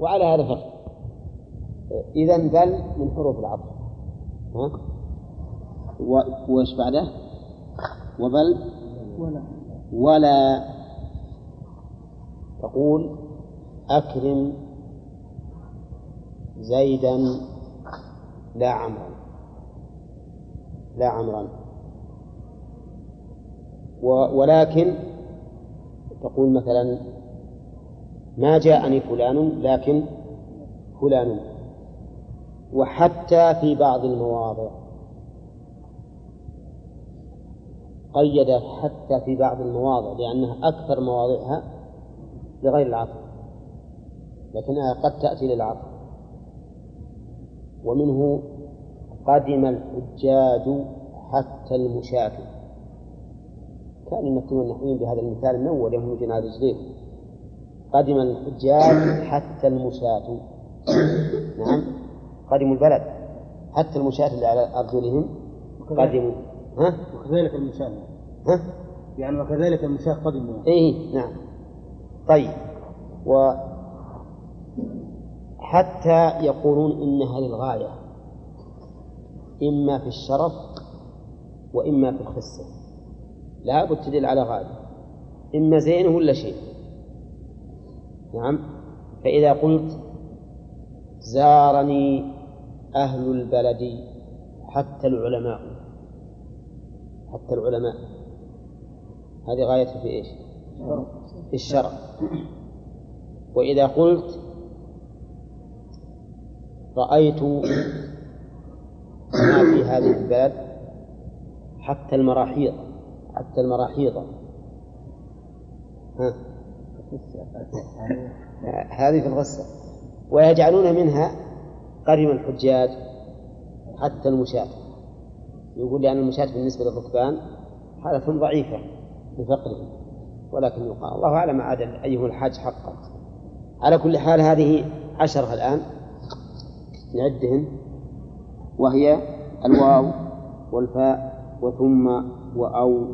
وعلى هذا فقط. إذا بل من حروف العطف. ها؟ وإيش بعده؟ وبل؟ ولا. ولا. تقول أكرم زيدا لا عمرا. لا عمرا. ولكن تقول مثلا ما جاءني فلان لكن فلان. وحتى في بعض المواضع. قيد حتى في بعض المواضع لأنها أكثر مواضعها لغير العطف لكنها قد تأتي للعطف ومنه قدم الحجاج حتى المشاة كان يمثلون النحويين بهذا المثال من أول يوم رجليه قدم الحجاج حتى المشاة. نعم. قدموا البلد حتى المشاة اللي على أرجلهم. قدموا ها؟ وكذلك المشاة. ها؟ يعني وكذلك المشاة قدموا إيه نعم. طيب. و حتى يقولون إنها للغاية. إما في الشرف وإما في الخسة لا بد تدل على غاية. إما زين ولا شيء. نعم. فإذا قلت زارني أهل البلد حتى العلماء. حتى العلماء. هذه غايته في إيش؟ في الشرع. وإذا قلت رأيت ما في هذه البلد حتى المراحيض. حتى المراحيض. ها. هذه في الغسة. ويجعلون منها قرم الحجاج حتى المشاة. يقول لأن المشاة بالنسبة للركبان حالة ضعيفة لفقرهم ولكن يقال الله أعلم عاد أيهم الحاج حقا. على كل حال هذه عشرة الآن نعدهن وهي الواو والفاء وثم وأو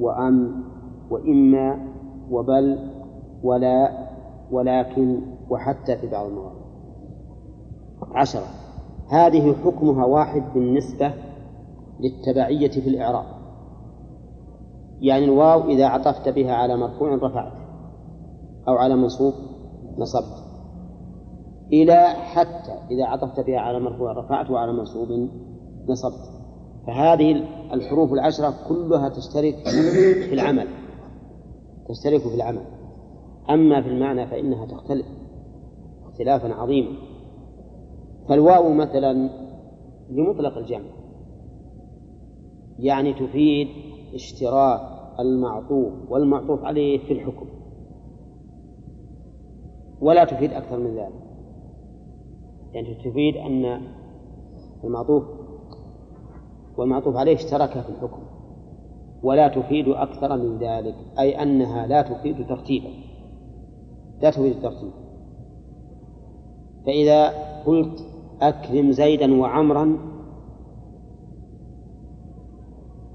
وأم وإما وبل ولا ولكن وحتى في بعض المواضع عشرة. هذه حكمها واحد بالنسبة للتبعية في الإعراب. يعني الواو إذا عطفت بها على مرفوع رفعت أو على منصوب نصبت. إلى حتى إذا عطفت بها على مرفوع رفعت وعلى منصوب نصبت. فهذه الحروف العشرة كلها تشترك في العمل. تشترك في العمل. أما في المعنى فإنها تختلف اختلافا عظيما. فالواو مثلا لمطلق الجمع يعني تفيد اشتراك المعطوف والمعطوف عليه في الحكم ولا تفيد أكثر من ذلك. يعني تفيد أن المعطوف والمعطوف عليه اشترك في الحكم ولا تفيد أكثر من ذلك أي أنها لا تفيد ترتيبا. لا تفيد الترتيب. فإذا قلت أكرم زيدا وعمرا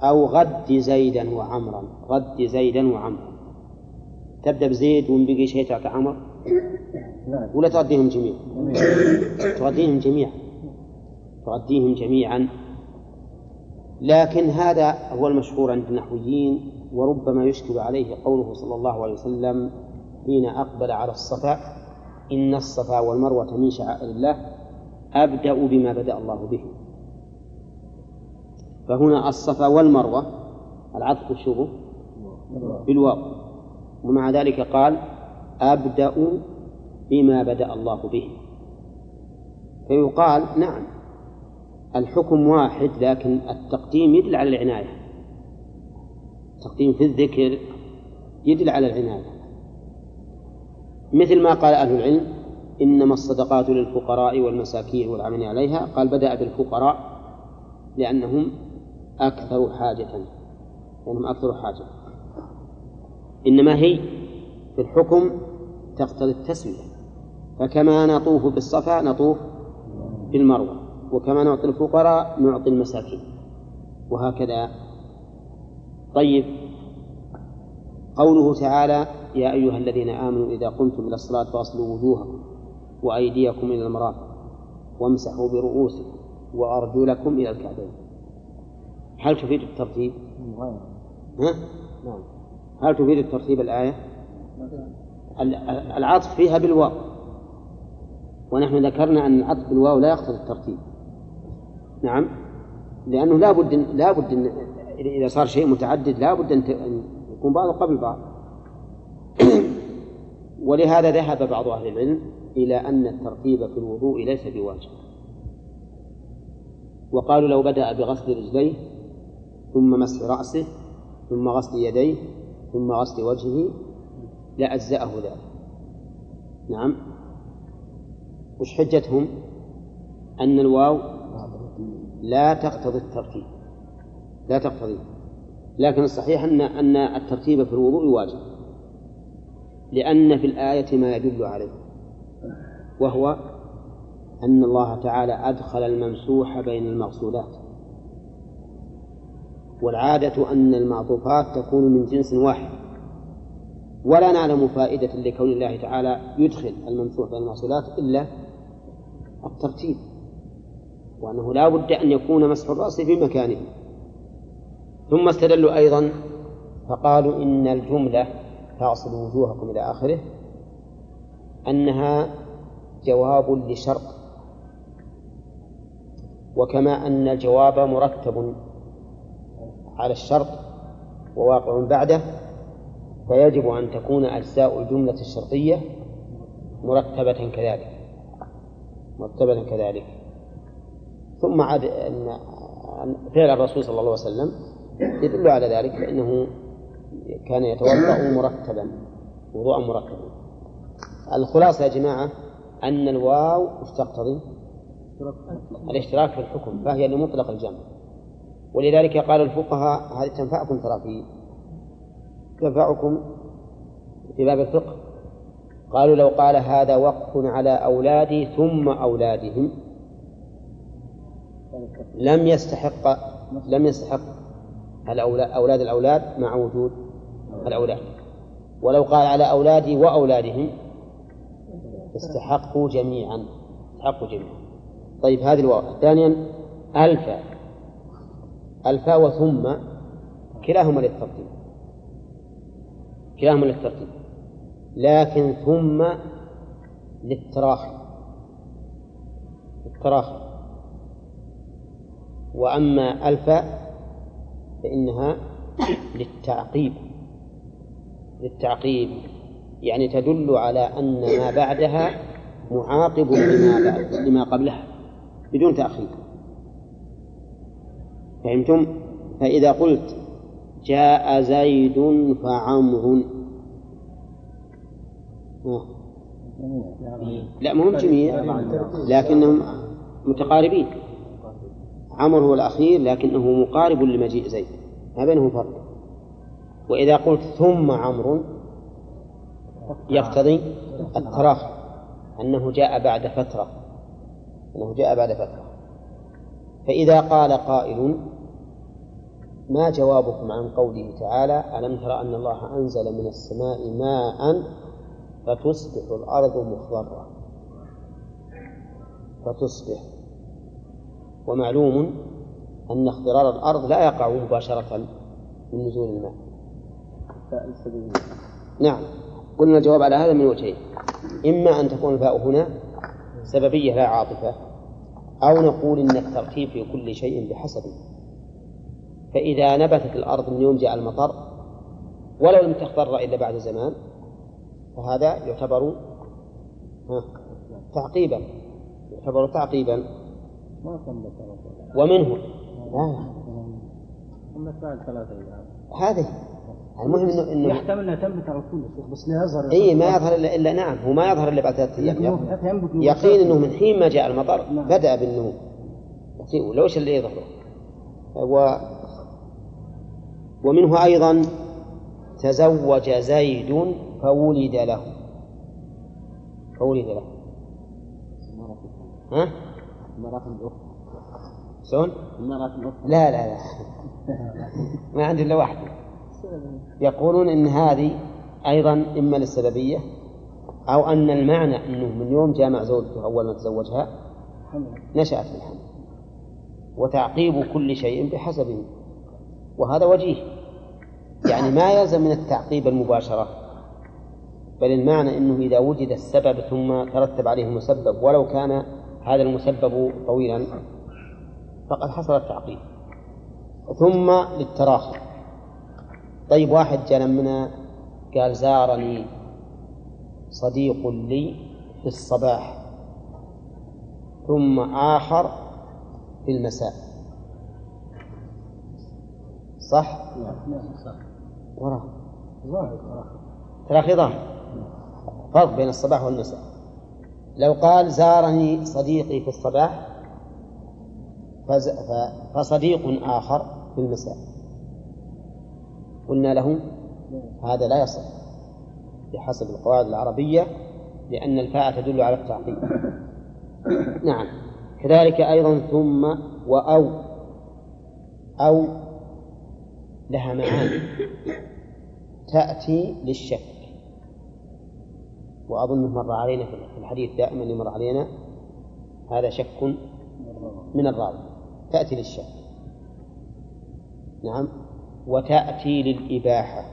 أو غد زيدا وعمرا غد زيدا وعمرا. تبدأ بزيد وإن بقي شيء تعطي عمر؟ ولا تغديهم جميعا. تغديهم جميعا. تغديهم جميعا. لكن هذا هو المشهور عند النحويين وربما يشكل عليه قوله صلى الله عليه وسلم حين أقبل على الصفا إن الصفا والمروة من شعائر الله أبدأ بما بدأ الله به. فهنا الصفا والمروة العطف الشبه بالواو. ومع ذلك قال أبدأ بما بدأ الله به. فيقال نعم الحكم واحد لكن التقديم يدل على العناية. التقديم في الذكر يدل على العناية. مثل ما قال أهل العلم إنما الصدقات للفقراء والمساكين والعاملين عليها. قال بدأ بالفقراء لأنهم أكثر حاجة لأنهم أكثر حاجة. إنما هي في الحكم تقتضي التسوية. فكما نطوف بالصفا نطوف بالمروة وكما نعطي الفقراء نعطي المساكين. وهكذا. طيب. قوله تعالى يا أيها الذين آمنوا إذا قمتم إلى الصلاة فأصلوا وجوهكم وأيديكم إلى المرافق وامسحوا برؤوسكم وأرجلكم إلى الكعبين هل تفيد الترتيب؟ ها؟ نعم هل تفيد الترتيب الآية؟ العطف فيها بالواو ونحن ذكرنا أن العطف بالواو لا يقتضي الترتيب نعم لأنه لا بد لا بد إذا صار شيء متعدد لا بد أن يكون بعضه قبل بعض ولهذا ذهب بعض أهل العلم إلى أن الترتيب في الوضوء ليس بواجب. وقالوا لو بدأ بغسل رجليه ثم مسح رأسه ثم غسل يديه ثم غسل وجهه لأجزأه ذلك. نعم. وش حجتهم؟ أن الواو لا تقتضي الترتيب. لا تقتضي. لكن الصحيح أن أن الترتيب في الوضوء واجب. لأن في الآية ما يدل عليه وهو أن الله تعالى أدخل الممسوح بين المغسولات. والعادة أن المعطوفات تكون من جنس واحد. ولا نعلم فائدة لكون الله تعالى يدخل الممسوح بين المغسولات إلا الترتيب وأنه لا بد أن يكون مسح الرأس في مكانه. ثم استدلوا أيضا فقالوا إن الجملة فاغسلوا وجوهكم إلى آخره أنها جواب لشرط وكما أن الجواب مرتب على الشرط وواقع بعده فيجب أن تكون أجزاء الجملة الشرطية مرتبة كذلك مرتبة كذلك. ثم عاد أن فعل الرسول صلى الله عليه وسلم يدل على ذلك فإنه كان يتوضأ مرتبا وضوءا مرتبا الخلاصة يا جماعة أن الواو إيش تقتضي؟ الاشتراك في الحكم فهي لمطلق الجمع. ولذلك قال الفقهاء هذه تنفعكم ترى في تنفعكم في باب الفقه. قالوا لو قال هذا وقف على أولادي ثم أولادهم لم يستحق لم يستحق الأولاد أولاد الأولاد مع وجود الأولاد. ولو قال على أولادي وأولادهم استحقوا جميعا استحقوا جميعا. طيب هذه الواو. ثانيا ألف الفاء وثم كلاهما للترتيب. كلاهما للترتيب. لكن ثم للتراخي. التراخي وأما الفاء فإنها للتعقيب. للتعقيب يعني تدل على أن ما بعدها معاقب لما بعد لما قبلها بدون تأخير. فهمتم؟ فإذا قلت جاء زيد فعمر. لا مهم جميع لكنهم متقاربين. عمر هو الأخير لكنه مقارب لمجيء زيد. ما بينهم فرق؟ وإذا قلت ثم عمرو يقتضي التراخي أنه جاء بعد فترة أنه جاء بعد فترة. فإذا قال قائل ما جوابكم عن قوله تعالى ألم تر أن الله أنزل من السماء ماء فتصبح الأرض مخضرة؟ فتصبح. ومعلوم أن اخضرار الأرض لا يقع مباشرة من نزول الماء. نعم. قلنا الجواب على هذا من وجهين. إما أن تكون الفاء هنا سببية لا عاطفة أو نقول إن الترتيب في كل شيء بحسبه فإذا نبتت الأرض من يوم جاء المطر ولو لم تخضر إلا بعد زمان فهذا يعتبر تعقيبا. يعتبر تعقيبا. ومنه. هذه. المهم انه انه يحتمل أنها تنبت على طول بس لا يظهر اي ما يظهر الا, إلا نعم هو ما يظهر إلا بعد ثلاثة أيام. يقين إنه من حين ما جاء المطر نعم. بدأ بالنمو. ولو إيش اللي يظهر؟ و ومنه أيضا تزوج زيد فولد له. فولد له. ها؟ مرات أخرى شلون؟ مرات أخرى. لا لا لا. ما عندي إلا واحدة يقولون إن هذه أيضا إما للسببية أو أن المعنى أنه من يوم جامع زوجته أول ما تزوجها نشأت الحمل وتعقيب كل شيء بحسبه وهذا وجيه. يعني ما يلزم من التعقيب المباشرة بل المعنى أنه إذا وجد السبب ثم ترتب عليه المسبب ولو كان هذا المسبب طويلا فقد حصل التعقيب. ثم للتراخي. طيب واحد جاء منا قال زارني صديق لي في الصباح ثم آخر في المساء. صح؟ صح وراه تراخي ظاهر. فرق بين الصباح والمساء. لو قال زارني صديقي في الصباح فصديق آخر في المساء. قلنا له هذا لا يصح بحسب القواعد العربية لأن الفاء تدل على التعقيب نعم. كذلك أيضا ثم وأو. أو لها معاني. تأتي للشك. وأظنه مر علينا في الحديث دائما اللي مر علينا. هذا شك من الراوي. تأتي للشك. نعم. وتأتي للإباحة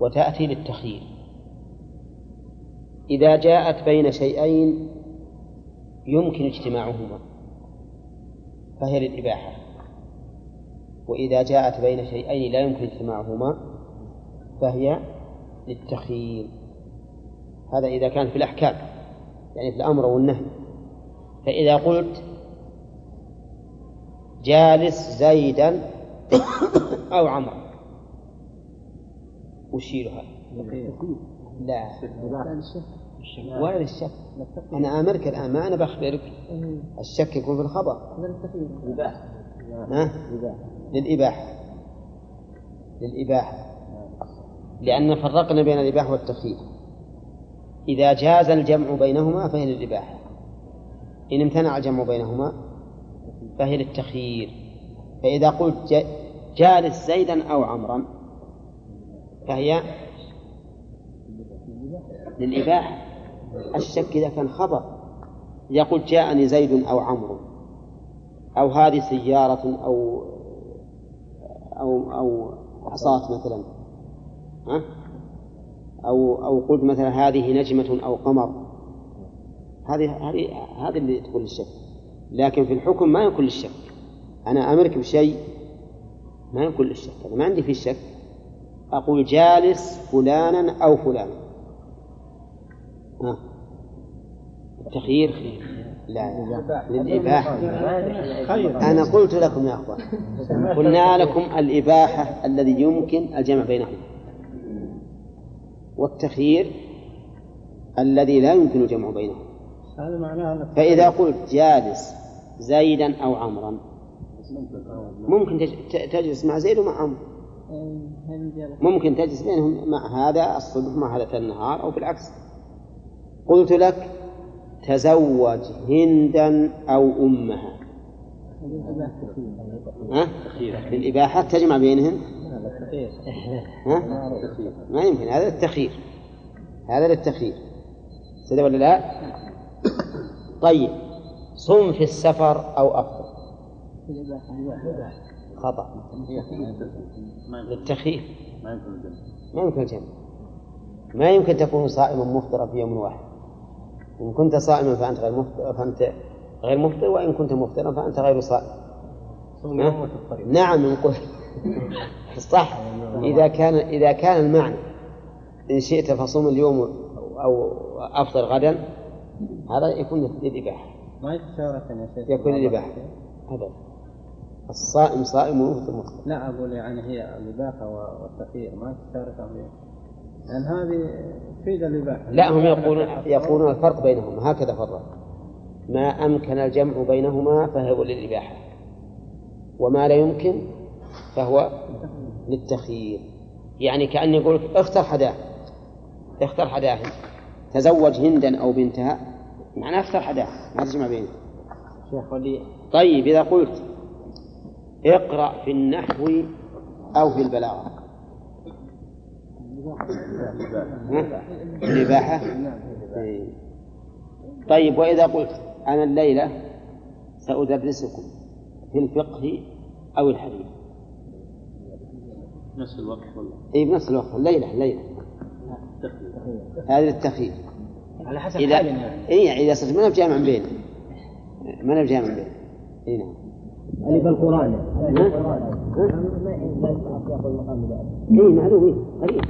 وتأتي للتخيير. إذا جاءت بين شيئين يمكن اجتماعهما فهي للإباحة. وإذا جاءت بين شيئين لا يمكن اجتماعهما فهي للتخيير. هذا إذا كان في الأحكام يعني في الأمر والنهي. فإذا قلت جالس زيدا أو عمرا وشيلها لا. ولا للشك أنا آمرك الآن ما أنا بخبرك الشك يكون في الخبر. ها؟ للإباحة. للإباحة. لأن فرقنا بين الإباحة والتخيير إذا جاز الجمع بينهما فهي للإباحة. إن امتنع الجمع بينهما فهي للتخيير. فإذا قلت جالس زيدا أو عمرا فهي للإباحة. الشك إذا كان خبر. قلت جاءني زيد أو عمرو أو هذه سيارة أو أو أو عصاة مثلا ها؟ أو أو قلت مثلا هذه نجمة أو قمر. هذه هذه هذه اللي تقول الشك. لكن في الحكم ما يكون للشك. أنا أمرك بشيء ما يكون للشك أنا ما عندي في الشك أقول جالس فلانا أو فلانا ها. التخيير لا للإباحة. أنا قلت لكم يا أخوان قلنا لكم الإباحة الذي يمكن الجمع بينهما. والتخيير الذي لا يمكن الجمع بينهما. هذا معناه فإذا قلت جالس زيدا أو عمرا ممكن تجلس مع زيد ومع عمرو ممكن تجلس بينهم مع هذا الصبح مع هذا النهار أو بالعكس. قلت لك تزوج هندا أو أمها. ها؟ للإباحة تجمع بينهن؟ ها؟ ما يمكن هذا للتخيير هذا للتخيير سيدي ولا لا؟ طيب صم في السفر أو أفطر؟ خطأ. للتخيير ما يمكن الجمع ما يمكن تكون صائما مفطرا في يوم واحد. إن كنت صائما فأنت غير مفطر فأنت غير مفطر وإن كنت مفطرا فأنت غير صائم. نعم نقول صح. إذا كان إذا كان المعنى إن شئت فصوم اليوم أو أفطر غدا هذا يكون للإباحة ما يكون للإباحة أبدا الصائم صائم ومفطر مفطر لا أقول يعني هي الإباحة والتخيير ما تشارك فيها. لأن هذه تفيد الإباحة. لا هم يقولون يقولون الفرق بينهما هكذا فرق. ما أمكن الجمع بينهما فهو للإباحة. وما لا يمكن فهو للتخيير. يعني كأني يقول اختر حداه اختر حداه تزوج هندا أو بنتها معناه اختر حداه ما تجمع بينهم طيب إذا قلت اقرأ في النحو أو في البلاغة. الإباحة إيه. طيب وإذا قلت أنا الليلة سأدرسكم في الفقه أو الحديث. نفس الوقت ولا؟ إي بنفس الوقت. الليلة الليلة هذا للتخيير على حسب حالنا. إي إذا صرت ما بجامع بين. ما بجامع بين. إي نعم. ألف القرآن. اي معلوم اي قريب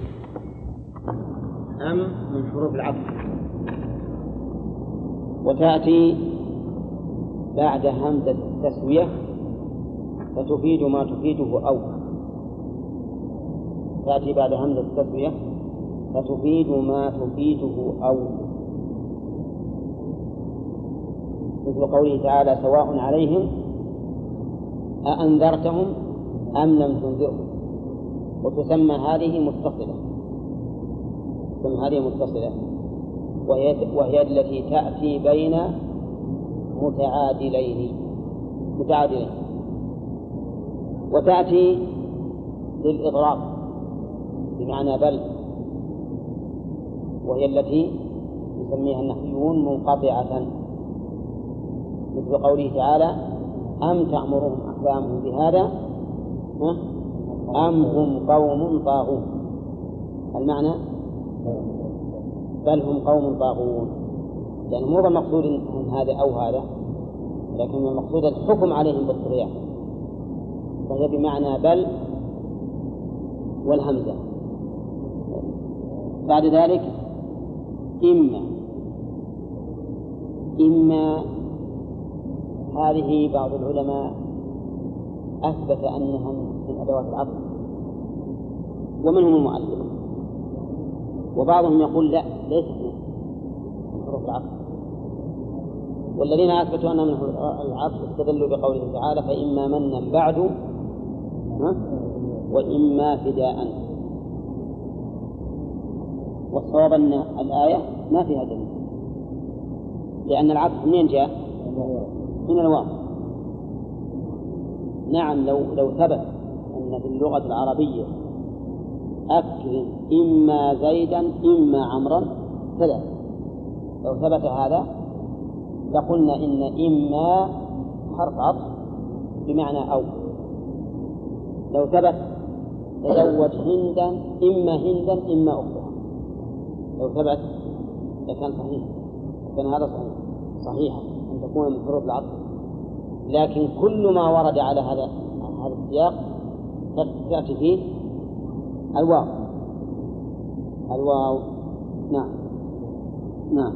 أم من حروف العطف. وتأتي بعد همزة التسوية فتفيد ما تفيده أو. تأتي بعد همزة التسوية فتفيد ما تفيده أو. مثل قوله تعالى سواء عليهم أأنذرتهم أم لم تنذرهم؟ وتسمى هذه متصلة. تسمى هذه متصلة. وهي وهي التي تأتي بين متعادلين. متعادلين. وتأتي للإضراب. بمعنى بل. وهي التي يسميها النحويون منقطعة. مثل قوله تعالى أم تأمرهم أحلامهم بهذا؟ أم هم قوم طاغون؟ المعنى؟ بل هم قوم طاغون. يعني مو المقصود من هذا أو هذا لكن المقصود الحكم عليهم بالطغيان. فهي بمعنى بل والهمزة. بعد ذلك إما إما هذه بعض العلماء أثبت أنها من أدوات العطف ومنهم المؤلف. وبعضهم يقول لا ليست من حروف العطف والذين أثبتوا أنها من حروف العطف استدلوا بقوله تعالى فإما منا بعد وإما فداء. والصواب أن الآية ما فيها دليل. لأن العطف منين جاء؟ من الواو. نعم لو لو ثبت أن في اللغة العربية أكرم إما زيدا إما عمرا ثلاث لو ثبت هذا لقلنا إن إما حرف عطف بمعنى أو. لو ثبت تزوج هندا إما هندا إما أختها لو ثبت لكان صحيح كان هذا صحيح صحيحا أن تكون من حروف العطف. لكن كل ما ورد على هذا هذا السياق تأتي فيه الواو. الواو. نعم. نعم.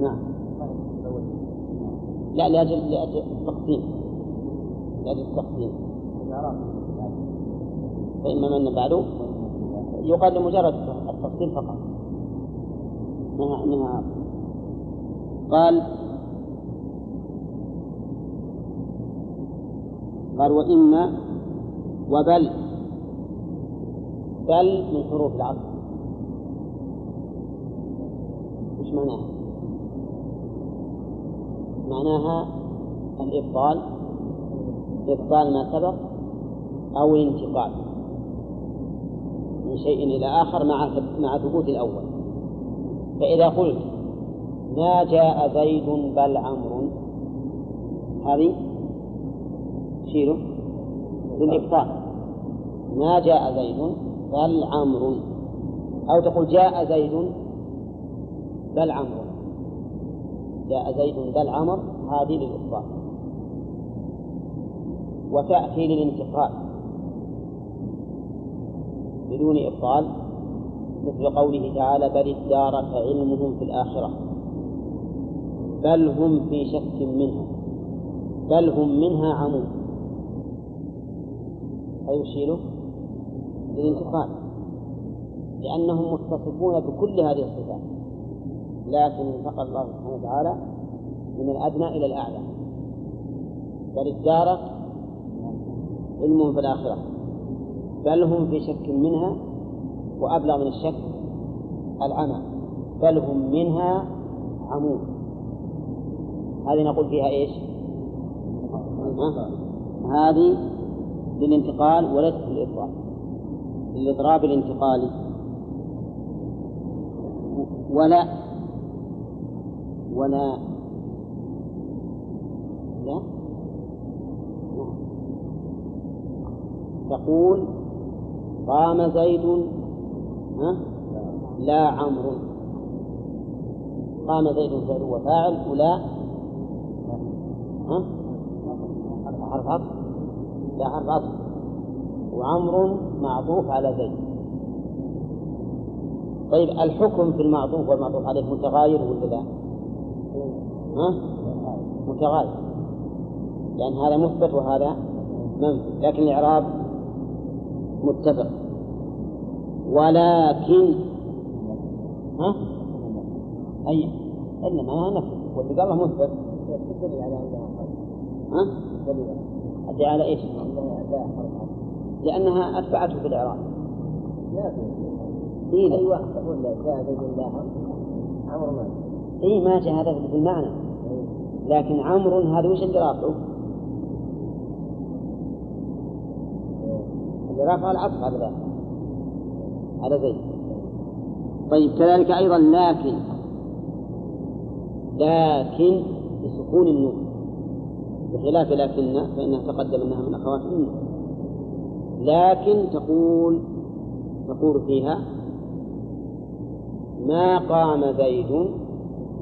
نعم. لا لأجل لأجل التقسيم. لأجل التقسيم. فإما من بعده؟ يقال لمجرد التفصيل فقط. منها منها قال قال وإما وبل بل من حروف العطف وش معناها؟ معناها الإبطال. إبطال ما سبق أو الانتقال من شيء إلى آخر مع مع ثبوت الأول. فإذا قلت ما جاء زيد بل عمرو هذه شيله للإبطال ما جاء زيد بل عمرو. أو تقول جاء زيد بل عمرو. جاء زيد بل عمر هذه للإبطال. وتأتي للانتقال. بدون إبطال مثل قوله تعالى بل ادارك علمهم في الآخرة. بل هم في شك منها. بل هم منها عمون. فيشيره للانتقال لأنهم متصفون بكل هذه الصفات. لكن انتقل الله سبحانه وتعالى من الأدنى إلى الأعلى. بل ادارك علمهم في الآخرة. بل هم في شك منها. وأبلغ من الشك العمى بل هم منها عمون هذه نقول فيها إيش؟ هذه للانتقال وليست للإضراب. للإضراب الانتقالي. ولا ولا لا. تقول قام زيد ها؟ لا عمرو قام زيد فعل وفاعل ولا ها؟ حرف عطف لا حرف عطف وعمر معطوف على زيد طيب الحكم في المعطوف والمعطوف عليه متغاير ولا لا؟ ها؟ متغاير لأن هذا مثبت وهذا منفي لكن الإعراب متفق ولكن ها؟ أي إنما ما نفي واللي قال مثبت تدل على ها؟ دليل أدي على إيش؟ لأنها أتبعته في الإعراب لا إيه اي لا. واحد تقول لا جاء عمرو ما إيه ما جاء هذا بالمعنى لكن عمرو هذا وش اللي رافعه؟ اللي رافع العطف على ذلك على زيد. طيب كذلك أيضا لكن لكن بسكون النون. بخلاف لكن فإنها تقدم أنها من أخوات النون. لكن تقول تقول فيها ما قام زيد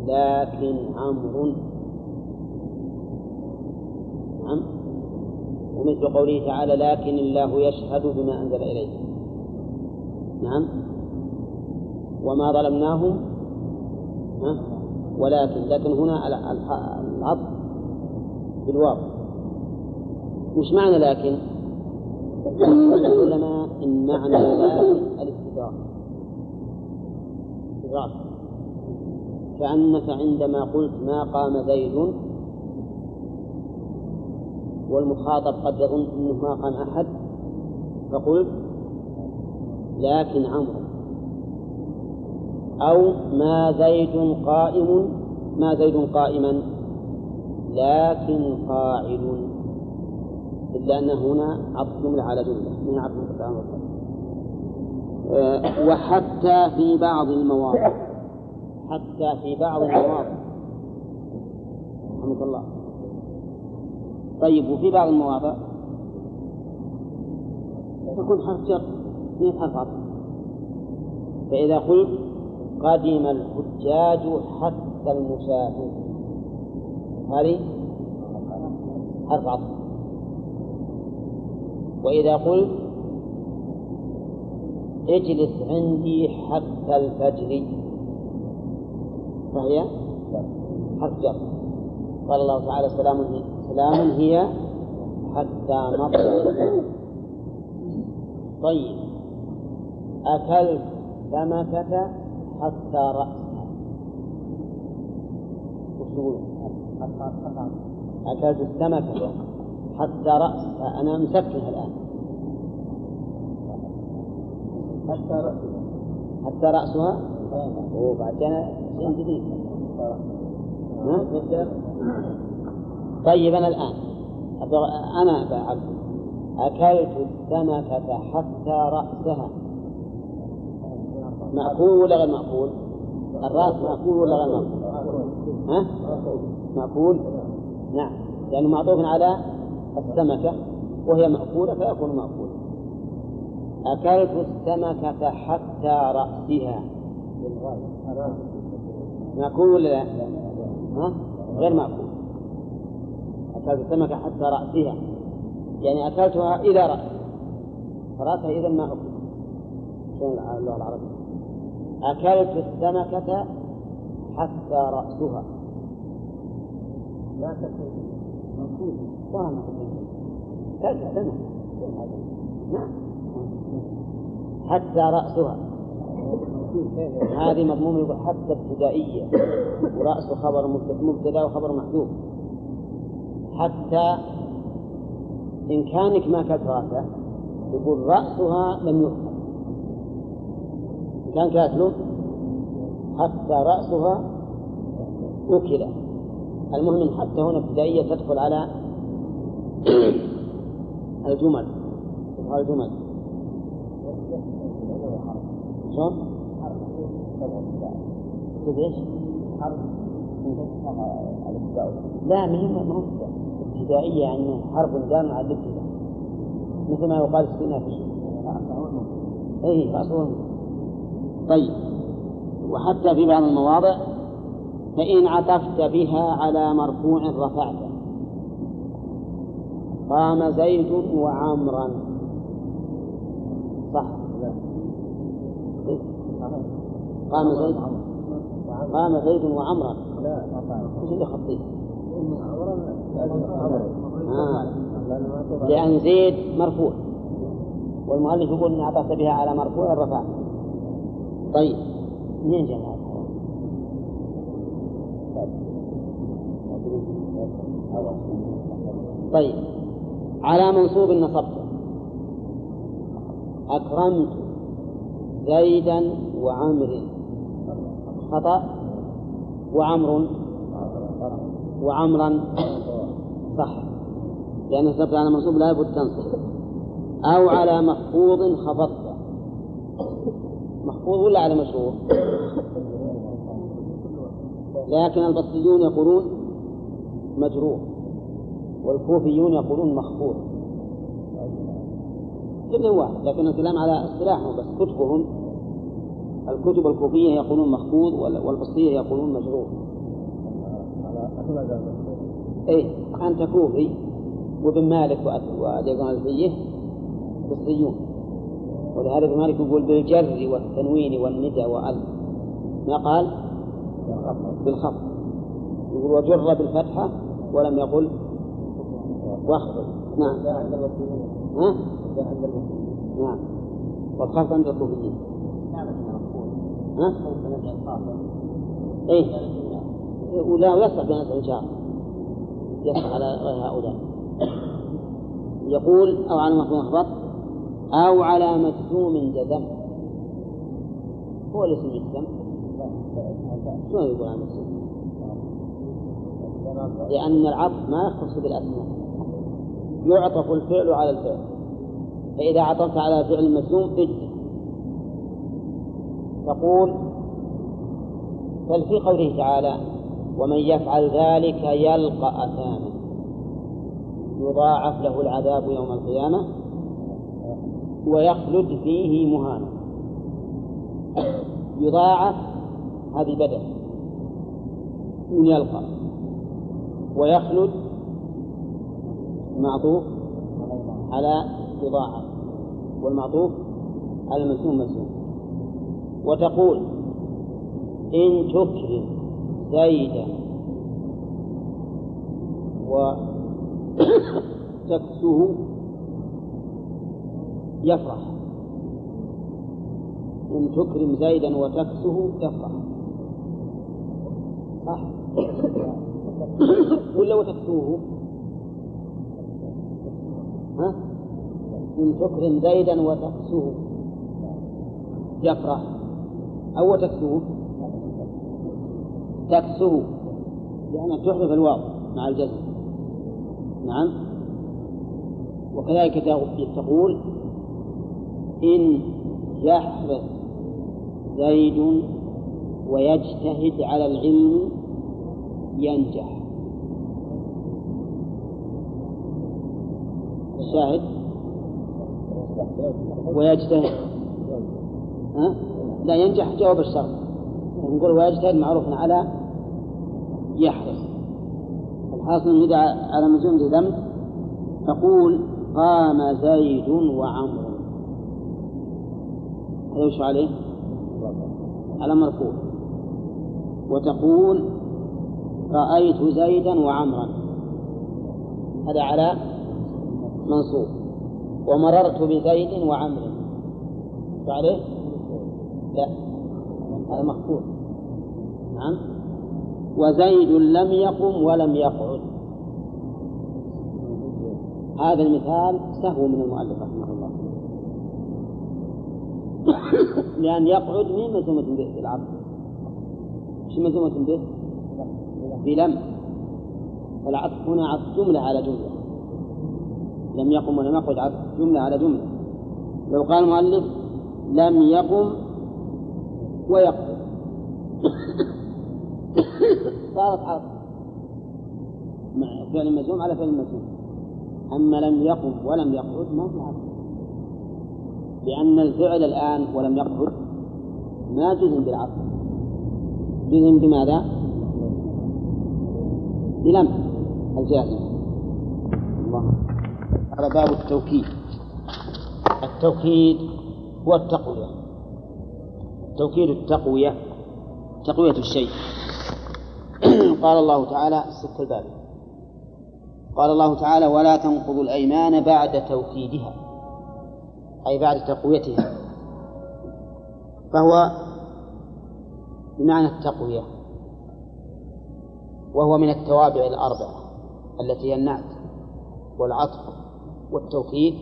لكن عمرو. نعم. ومثل قوله تعالى لكن الله يشهد بما أنزل إليه. نعم. وما ظلمناهم؟ ولكن لكن هنا العطف بالواو مش معنى لكن؟ العلماء إن معنى لكن الاستدراك. استدراك. كأنك عندما قلت ما قام زيد والمخاطب قد يظن أنه ما قام أحد فقلت لكن عمرو. أو ما زيد قائم ما زيد قائما لكن قاعد. إلا أن هنا عطف على جملة من عطف مقدام آه، وحتى في بعض المواضع حتى في بعض المواضع. رحمك الله. طيب وفي بعض المواضع تكون حرف جر اثنين حرف فإذا قلت قدم الحجاج حتى المشاة هذه حرف عطف وإذا قلت اجلس عندي حتى الفجر. فهي حرف جر قال الله تعالى سلام هي سلام هي حتى مطلع. طيب. أكلت سمكة حتى رأسها. وش؟ أكلت السمكة حتى رأسها. أنا مسكنها الآن. حتى رأسه حتى رأسها؟ وبعدين شيء جديد؟ طيب أنا الآن أنا أكلت السمكة حتى رأسها. مأكول ولا غير مأكول؟ الرأس مأكول ولا غير مأكول؟ ها؟ مأكول؟ نعم لأنه معطوف على السمكة وهي مأكولة فيكون مأكولا أكلت السمكة حتى رأسها مأكول ولا لا؟ ها؟ غير مأكول أكلت السمكة حتى رأسها يعني أكلتها إلى رأسها فرأسها إذا ما أكل شلون اللغة العربية أكلت السمكة حتى رأسها. لا تكون ما أكلت السمكة. نعم حتى رأسها. هذه مضمون يقول حتى ابتدائية. ورأس خبر مبت- مبتدأ وخبر محذوف. حتى إن كانك ما أكلت رأسه يقول رأسها لم يؤكل. كان كاتله حتى رأسها أكل المهم حتى هنا ابتدائية تدخل على الجمل. الجمل. شلون؟ لا ما هي ما ابتدائية يعني حرف دال على الابتداء. مثل ما يقال استئنافية اي أصل طيب. وحتى في بعض المواضع فإن عطفت بها على مرفوع رفعته قام زيد وعمرا صح. قام زيد. قام زيد وعمرا لا اللي خطيه؟ آه. لأن زيد مرفوع. والمؤلف يقول إن عطفت بها على مرفوع رفع طيب. منين جاء هذا؟ طيب. على منصوب نصبته أكرمت زيدا وعمر خطأ؟ وعمر؟ وعمرا؟ صح. لأن نصبت على منصوب لا يبد تنصب. أو على مخفوض خفضت. ولا على مشهور؟ لكن البصريون يقولون مجروح والكوفيون يقولون مخفوض. كل واحد لكن الكلام على اصطلاحهم بس. كتبهم الكتب الكوفية يقولون مخفوض والبصرية يقولون مجروح. اي أنت كوفي وابن مالك وديقان الفية بصريون. ولهذا مالك يقول بالجر والتنوين والندى وال ما قال؟ بالخفض. يقول وجر بالفتحة ولم يقل واخفض. نعم. ها؟ نعم. والخفض عند الكوفيين. نعم ها؟ إيه. ولا يصح بنفسه إن شاء الله. يصح على غير هؤلاء. يقول أو على مخفوض اخبط أو على مجزوم جزم. هو الاسم يجزم شلون يقول على مجزوم؟ لأن العطف ما يختص بالأسماء. يعطف الفعل على الفعل. فإذا عطفت على فعل مجزوم اجزم. تقول بل في قوله تعالى ومن يفعل ذلك يلقى أثاما. يضاعف له العذاب يوم القيامة. ويخلد فيه مهانا يضاعف هذه بدل من يلقى. ويخلد معطوف على يضاعف والمعطوف على المسلوم مسلوم وتقول إن تكرم زيدا وتكسه يفرح. إن تكرم زيدا وتكسه يفرح. صح؟ ولا وتكسوه؟ ها؟ إن تكرم زيدا وتكسوه يفرح. أو تكسوه تكسوه. لأنك تحذف الواو مع الجزم. نعم. وكذلك تقول إن يحرص زيد ويجتهد على العلم ينجح. الشاهد ويجتهد. ها؟ لا ينجح جواب الشرط. نقول ويجتهد معروف على يحرص الحاصل إذا على مزون ذم تقول قام زيد وعمر وش عليه؟ على مرفوع وتقول رأيت زيدا وعمرا. هذا على منصوب. ومررت بزيد وعمر. عليه؟ لا. هذا مخفوض نعم. وزيد لم يقم ولم يقعد. هذا المثال سهو من المؤلف رحمه الله. لأن يقعد من مزومة به في العرض إيش مزومة به؟ بلم والعطف هنا عطف جملة على جملة. لم يقم ولم يقعد عطف جملة على جملة. لو قال المؤلف لم يقم ويقضي صارت مع فعل المزوم على فعل المزوم أما لم يقم ولم يقعد ما في عرض لأن الفعل الآن ولم يقعد ما جزم بالعرض جزم بماذا؟ بلم الجازم. الله هذا باب التوكيد. التوكيد هو التقوية. توكيد التقوية تقوية الشيء. قال الله تعالى سك الباب. قال الله تعالى ولا تنقضوا الأيمان بعد توكيدها. أي بعد تقويتها. فهو بمعنى التقوية وهو من التوابع الأربعة التي هي النعت والعطف والتوكيد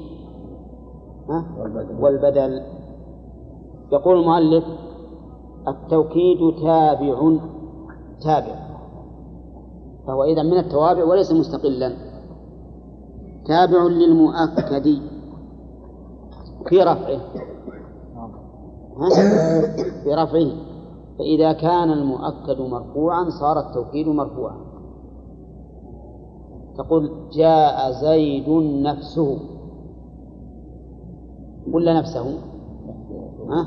والبدل. يقول المؤلف التوكيد تابع تابع. فهو إذا من التوابع وليس مستقلا. تابع للمؤكد. في رفعه. في رفعه. فإذا كان المؤكد مرفوعا صار التوكيد مرفوعا. تقول جاء زيد نفسه. ولا نفسه؟ ها؟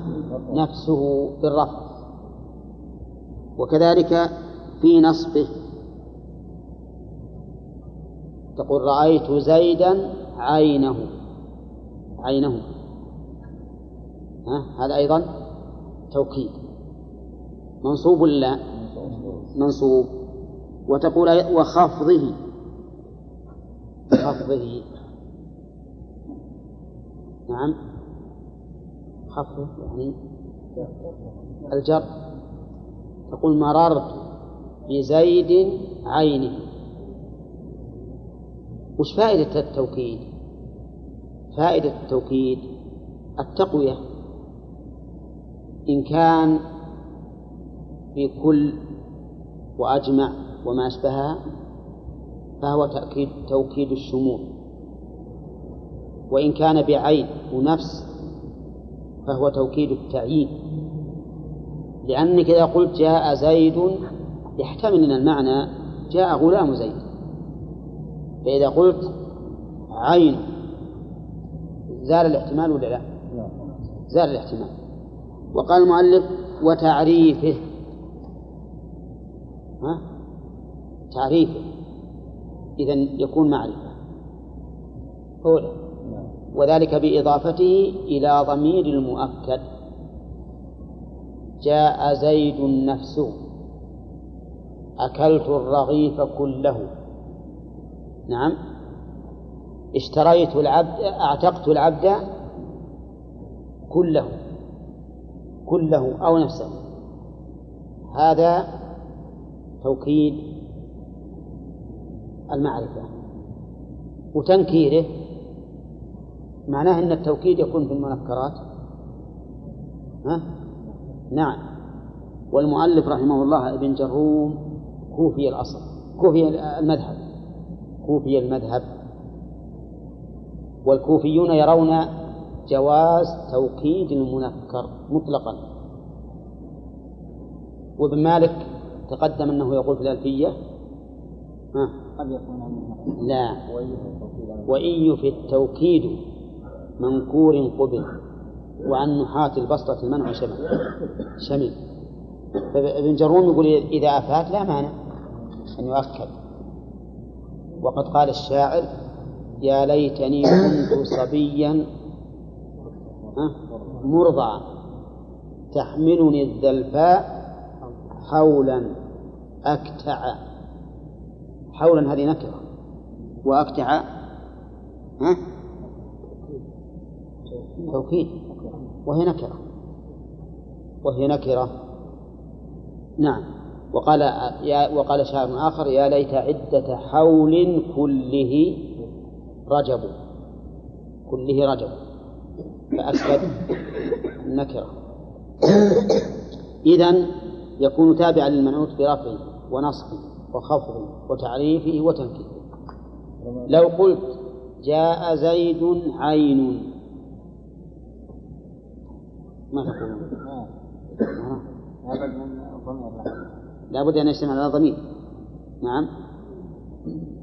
نفسه بالرفع. وكذلك في نصبه. تقول رأيت زيدا عينه. عينه. ها؟ هذا أيضا توكيد. منصوب ولا منصوب. وتقول وخفضه. خفضه. نعم. خفض يعني الجر. تقول مررت بزيد عينه. وش فائدة التوكيد؟ فائدة التوكيد التقوية. إن كان في كل وأجمع وما أشبهها فهو تأكيد توكيد الشمول. وإن كان بعين ونفس فهو توكيد التعيين لأنك إذا قلت جاء زيد يحتمل أن المعنى جاء غلام زيد. فإذا قلت عين زال الاحتمال ولا لا؟ زال الاحتمال. وقال المؤلف وتعريفه. ها؟ تعريفه. إذا يكون معرفة. أولى وذلك بإضافته إلى ضمير المؤكد. جاء زيد نفسه أكلت الرغيف كله. نعم. اشتريت العبد أعتقت العبد كله. كله أو نفسه. هذا توكيد المعرفة وتنكيره معناه أن التوكيد يكون في المنكرات ها؟ نعم. والمؤلف رحمه الله ابن آجروم كوفي الأصل كوفي المذهب كوفي المذهب. والكوفيون يرون جواز توكيد المنكر مطلقا. وابن مالك تقدم أنه يقول في الألفية ها؟ قد يكون لا. وإن في التوكيد؟ منكور قبل. وعن نحاة البسطة المنع شمل. شمل. فابن جروم يقول إذا أفات لا مانع أن يؤكد. وقد قال الشاعر يا ليتني كنت صبيا مرضعا تحملني الذلفاء حولا أكتع. حولا هذه نكرة. وأكتع. ها؟ توكيد. وهي نكرة. وهي نكرة. نعم. وقال يا وقال شاعر آخر يا ليت عدة حول كله رجب. كله رجب. فأسكت النكرة إذا يكون تابعا للمنعوت برفعه ونصبه وخفضه وتعريفه وتنكيره. لو قلت جاء زيد عين. ما تقولون. لابد أن يشتمل على ضمير. نعم.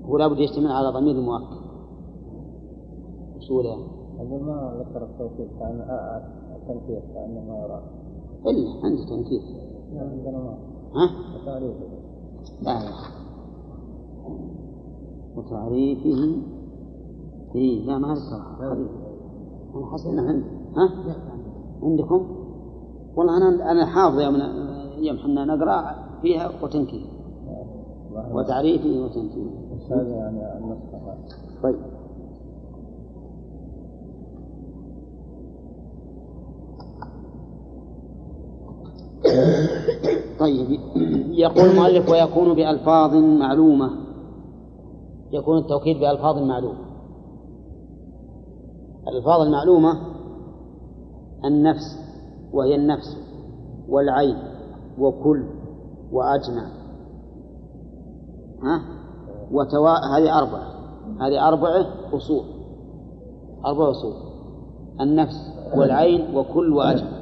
هو لابد يشتمل على ضمير المؤكد يعني أقول ما ذكر التوكيد آه، التنكير كأنه ما يراد إلا عندي تنكير لا عندنا ما. ها؟ تعريف لا. أخي وتعريفه إيه لا ما ذكرها أنا حسب أنه عندي ها؟ عندكم؟ والله أنا أنا حافظ يوم يوم حنا نقرأ فيها وتنكير. وتعريفه وتنكيره. بس هذا يعني النسخة. طيب. طيب يقول المؤلف ويكون بألفاظ معلومة. يكون التوكيد بألفاظ معلومة. الألفاظ المعلومة النفس وهي النفس والعين وكل وأجمع. ها؟ وتوا... هذه أربعة هذه أربعة أصول. أربع أصول. النفس والعين وكل وأجمع.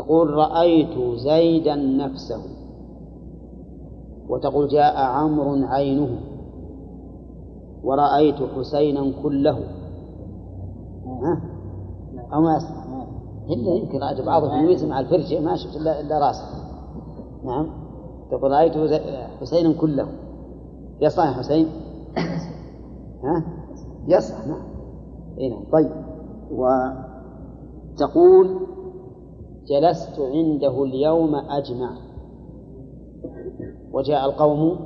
تقول رأيت زيدا نفسه وتقول جاء عمرو عينه ورأيت حسينا كله. ها؟ أو ما أسمع. إلا يمكن رأيت بعضهم يميز مع الفرشة ما شفت إلا إلا راسه. نعم. تقول رأيت حسينا كله. يصح يا حسين؟ ها؟ يصح نعم إيه نعم. طيب. وتقول جلست عنده اليوم أجمع. وجاء القوم؟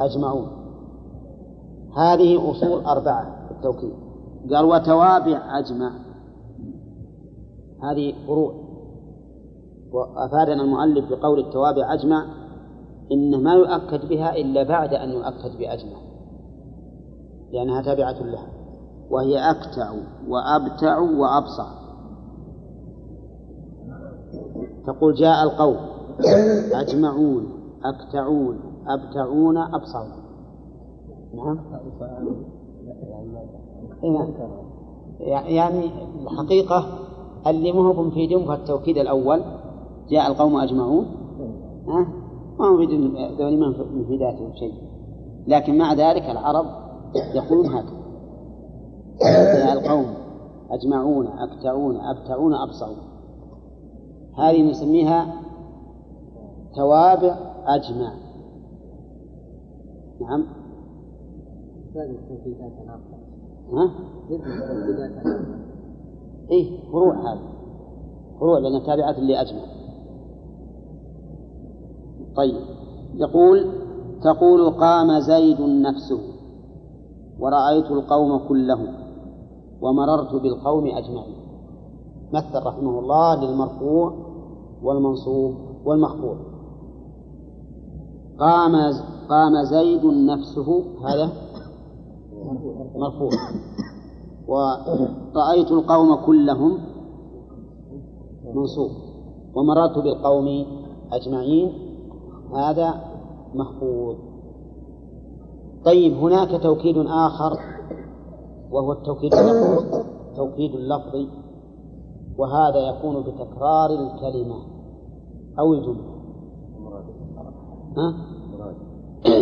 أجمعون. هذه أصول أربعة في التوكيد. قال وتوابع أجمع. هذه فروع. وأفادنا المؤلف بقول التوابع أجمع إن ما يؤكد بها إلا بعد أن يؤكد بأجمع. لأنها تابعة لها. وهي أكتع وأبتع وأبصع تقول جاء القوم. أجمعون أكتعون أبتعون أبصرون. نعم. إيه. يعني الحقيقة اللي ما هو مفيدهم في التوكيد الأول جاء القوم أجمعون. ها؟ ما هو مفيد ذولي ما هم مفيداتهم شيء. لكن مع ذلك العرب يقولون هكذا. جاء القوم أجمعون أكتعون أبتعون أبصرون. هذه نسميها توابع أجمع. نعم. ها؟ إيه فروع هذه فروع لأنها تابعة لأجمع طيب. يقول تقول قام زيد نفسه ورأيت القوم كلهم ومررت بالقوم أجمعين. مثل رحمه الله للمرفوع والمنصوب والمخفوض قام قام زيد نفسه هذا مرفوع ورأيت القوم كلهم منصوب. ومررت بالقوم أجمعين هذا محفوظ طيب هناك توكيد آخر وهو التوكيد اللفظي توكيد اللفظي. وهذا يكون بتكرار الكلمة أو الجملة. ها؟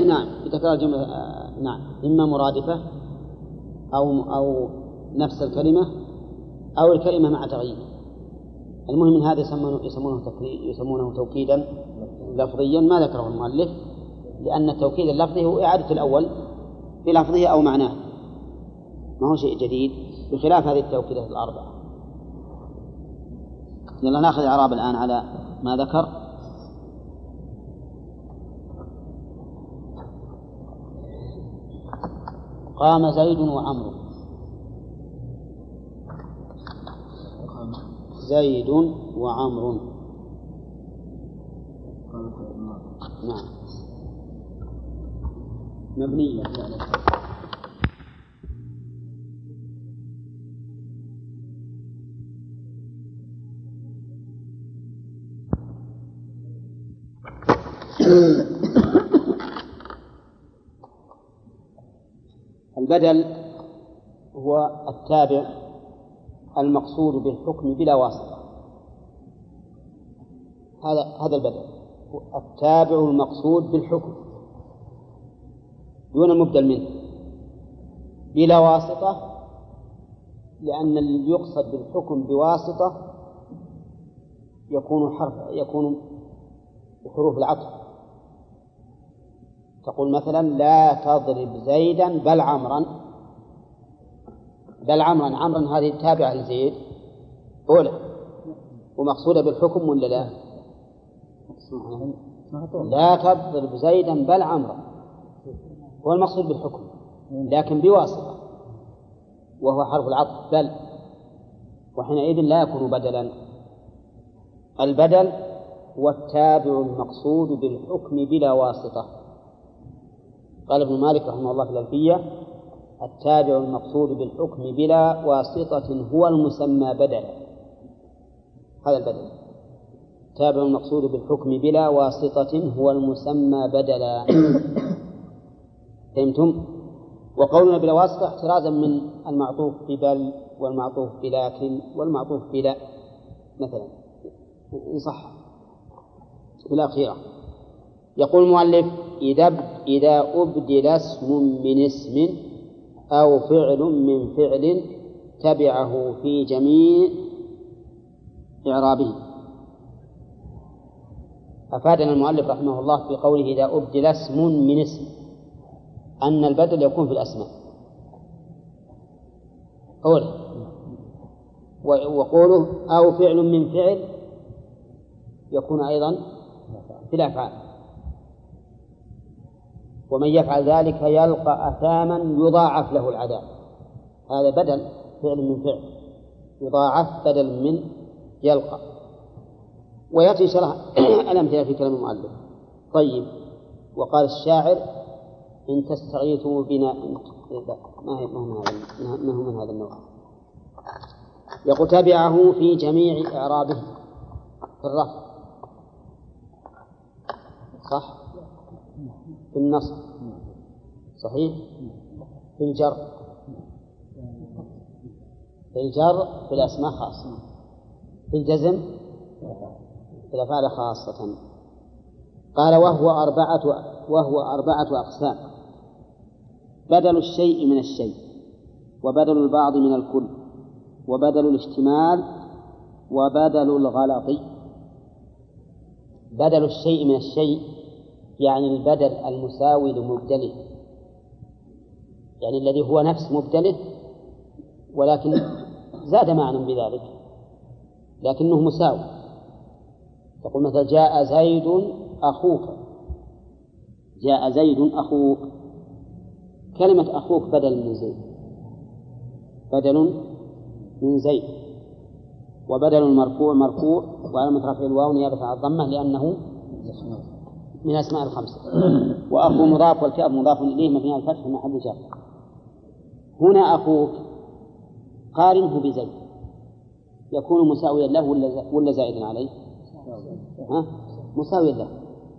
نعم بتكرار الجملة آه، نعم. إما مرادفة أو أو نفس الكلمة أو الكلمة مع تغيير. المهم من هذا يسمونه يسمونه يسمونه توكيدا لفظيا ما ذكره المؤلف لأن التوكيد اللفظي هو إعادة الأول في لفظه أو معناه. ما هو شيء جديد؟ بخلاف هذه التوكيدات الأربعة. يلا ناخذ إعراب الآن على ما ذكر. قام زيد وعمرو. زيد وعمرو. نعم. مبنية. البدل هو التابع المقصود بالحكم بلا واسطة. هذا هذا البدل. التابع المقصود بالحكم. دون المبدل منه. بلا واسطة لأن الذي يقصد بالحكم بواسطة يكون حرف يكون بحروف العطف. تقول مثلا لا تضرب زيدا بل عمرا. بل عمرا عمرا هذه تابعة لزيد. أولى. ومقصودة بالحكم ولا لا؟ لا تضرب زيدا بل عمرا. هو المقصود بالحكم لكن بواسطة. وهو حرف العطف. بل. وحينئذ لا يكون بدلا. البدل هو التابع المقصود بالحكم بلا واسطة. قال ابن مالك رحمه الله في الألفية التابع المقصود بالحكم بلا واسطة هو المسمى بدلا. هذا البدل. التابع المقصود بالحكم بلا واسطة هو المسمى بدلا. فهمتم؟ وقولنا بلا واسطة احترازا من المعطوف ببل والمعطوف بلكن والمعطوف بلا مثلا. إن صح. بالأخيرة يقول المؤلف إذا إذا أبدل اسم من اسم أو فعل من فعل تبعه في جميع إعرابه. أفادنا المؤلف رحمه الله في قوله إذا أبدل اسم من اسم أن البدل يكون في الأسماء. أولا وقوله أو فعل من فعل يكون أيضا في الأفعال. ومن يفعل ذلك يلقى أثاما يضاعف له العذاب. هذا بدل فعل من فعل. يضاعف بدل من يلقى. ويأتي إن شاء الله الأمثلة في كلام المؤلف. طيب وقال الشاعر إن تستغيثوا بنا ما هي ما هذا ما هو من هذا النوع؟ يقول تبعه في جميع إعرابه. في الرفع صح؟ في النصب صحيح؟ في الجر. في الجر في الأسماء خاصة. في الجزم في الأفعال خاصة. قال وهو أربعة وهو أربعة أقسام. بدل الشيء من الشيء وبدل البعض من الكل وبدل الاشتمال وبدل الغلط. بدل الشيء من الشيء يعني البدل المساوي لمبدله يعني الذي هو نفس مبدله ولكن زاد معنى بذلك لكنه مساوي. تقول مثلا جاء زيد أخوك. جاء زيد أخوك. كلمة أخوك بدل من زيد. بدل من زيد. وبدل المرفوع مرفوع وعلامة رفع الواو نيابة عن الضمة لأنه من أسماء الخمسة وأخو مضاف والكاف مضاف إليه مبني الفتح محل جر هنا أخوك قارنه بزيد. يكون مساويا له ولا ولا زائدا عليه؟ ها؟ مساويا له.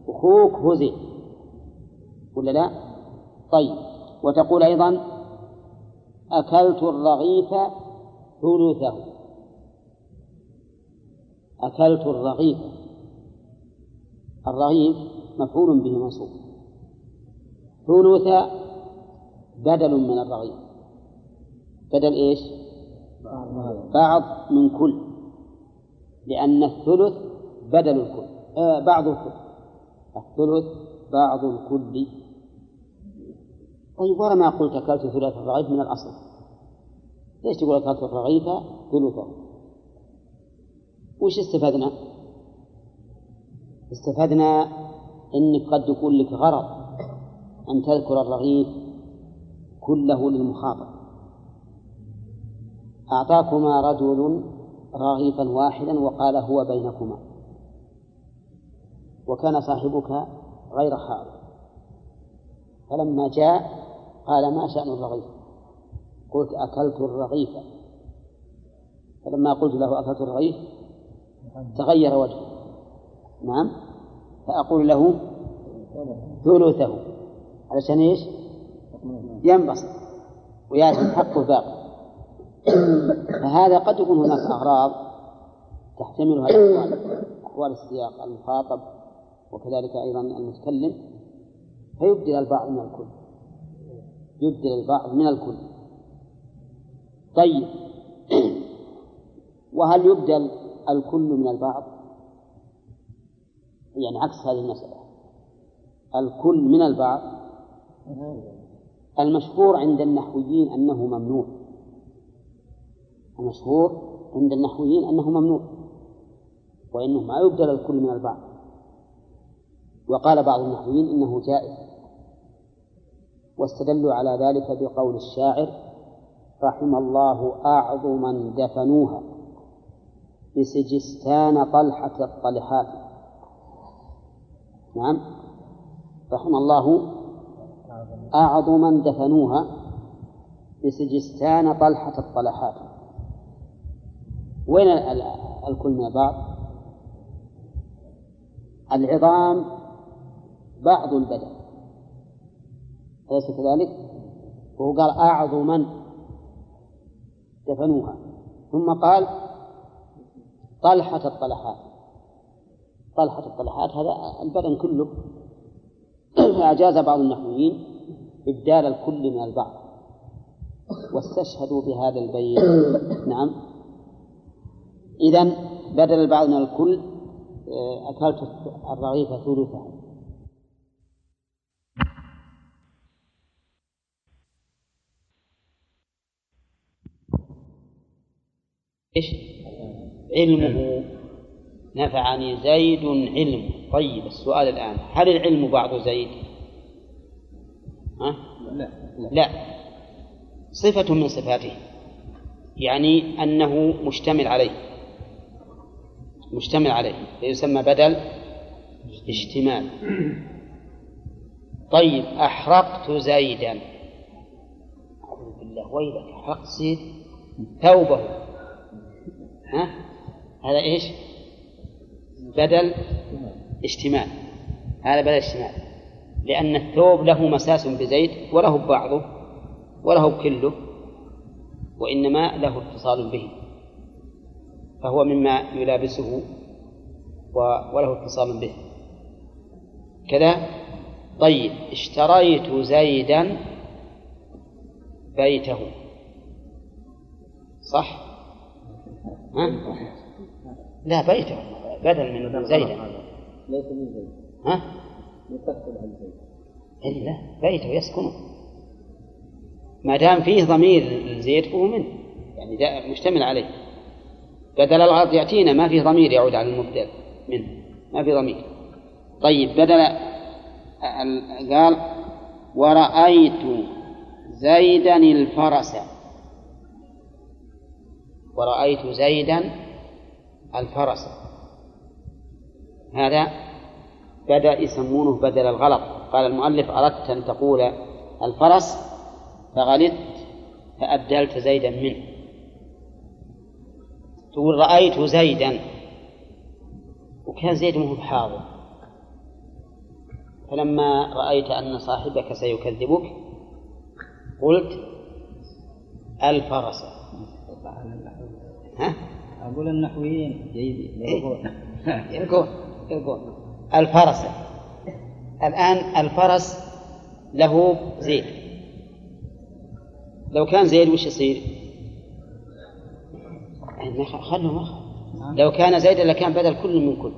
أخوك هو زيد ولا لا؟ طيب. وتقول أيضا أكلت الرغيف ثلثه. أكلت الرغيف. الرغيف مفعول به منصوب. ثلث بدل من الرغيف بدل إيش؟ بعض من كل. لأن الثلث بدل الكل. آه بعض الكل. الثلث بعض الكل. طيب ما قلت أكلت ثلث الرغيف من الأصل. ليش تقول أكلت الرغيف ثلثه؟ وش استفدنا؟ استفدنا أنك قد يكون لك غرض أن تذكر الرغيف كله للمخاطب. أعطاكما رجل رغيفا واحدا وقال هو بينكما. وكان صاحبك غير حاضر. فلما جاء قال ما شأن الرغيف؟ قلت أكلت الرغيف. فلما قلت له أكلت الرغيف تغير وجهه. نعم؟ فأقول له ثلثه. علشان إيش؟ ينبسط. ويأتي حقه باقي فهذا قد يكون هناك أغراض تحتملها الأحوال أحوال السياق المخاطب وكذلك أيضا المتكلم. فيبدل البعض من الكل. يبدل البعض من الكل. طيب. وهل يبدل الكل من البعض؟ يعني عكس هذه المسألة. الكل من البعض المشهور عند النحويين أنه ممنوع. المشهور عند النحويين أنه ممنوع. وإنه ما يبدل الكل من البعض. وقال بعض النحويين إنه جائز. واستدلوا على ذلك بقول الشاعر رحم الله أعظما دفنوها بسجستان طلحة الطلحات. نعم. رحم الله. أعظما دفنوها بسجستان طلحة الطلحات. وين الكل من بعض؟ العظام بعض البدن. أليس كذلك؟ وهو قال أعظما دفنوها. ثم قال طلحة الطلحات. طلحة الطلحات هذا البدن كله فأجاز بعض النحويين إبدال الكل من البعض. واستشهدوا بهذا البيت. نعم. إذا بدل البعض من الكل آه، أكلت الرغيف ثلثه. إيش؟ علمه. نفعني زيد علم طيب السؤال الآن هل العلم بعض زيد؟ ها؟ لا لا صفة من صفاته يعني أنه مشتمل عليه مشتمل عليه فيسمى بدل اشتمال طيب أحرقت زيدا أعوذ بالله ويلك أحرقت زيد ثوبه ها؟ هذا إيش؟ بدل اشتمال هذا بدل اشتمال لأن الثوب له مساس بزيت وله بعضه وله كله وإنما له اتصال به. فهو مما يلابسه وله اتصال به. كذا طيب اشتريت زيدا بيته. صح؟ ها؟ لا بيته. بدل من زيدا ليس من زيد. ها؟ يقصد عن زيد. إلا بيته يسكنه. ما دام فيه ضمير زيد فهو منه. يعني ده مشتمل عليه. بدل الغلط يأتينا ما فيه ضمير يعود على المبدل منه. ما في ضمير. طيب بدل قال ورأيت زيدا الفرس. ورأيت زيدا الفرس. هذا بدأ يسمونه بدل الغلط. قال المؤلف أردت أن تقول الفرس فغلطت فأبدلت زيدا منه. تقول رأيت زيدا وكان زيد مو بحاضر. فلما رأيت أن صاحبك سيكذبك قلت الفرس. ها؟ أقول النحويين. جيد يلقون يلقون الفرس. الآن الفرس له زيد لو كان زيد وش يصير؟ يعني خلوا ما لو كان زيدا لكان بدل كل من كل.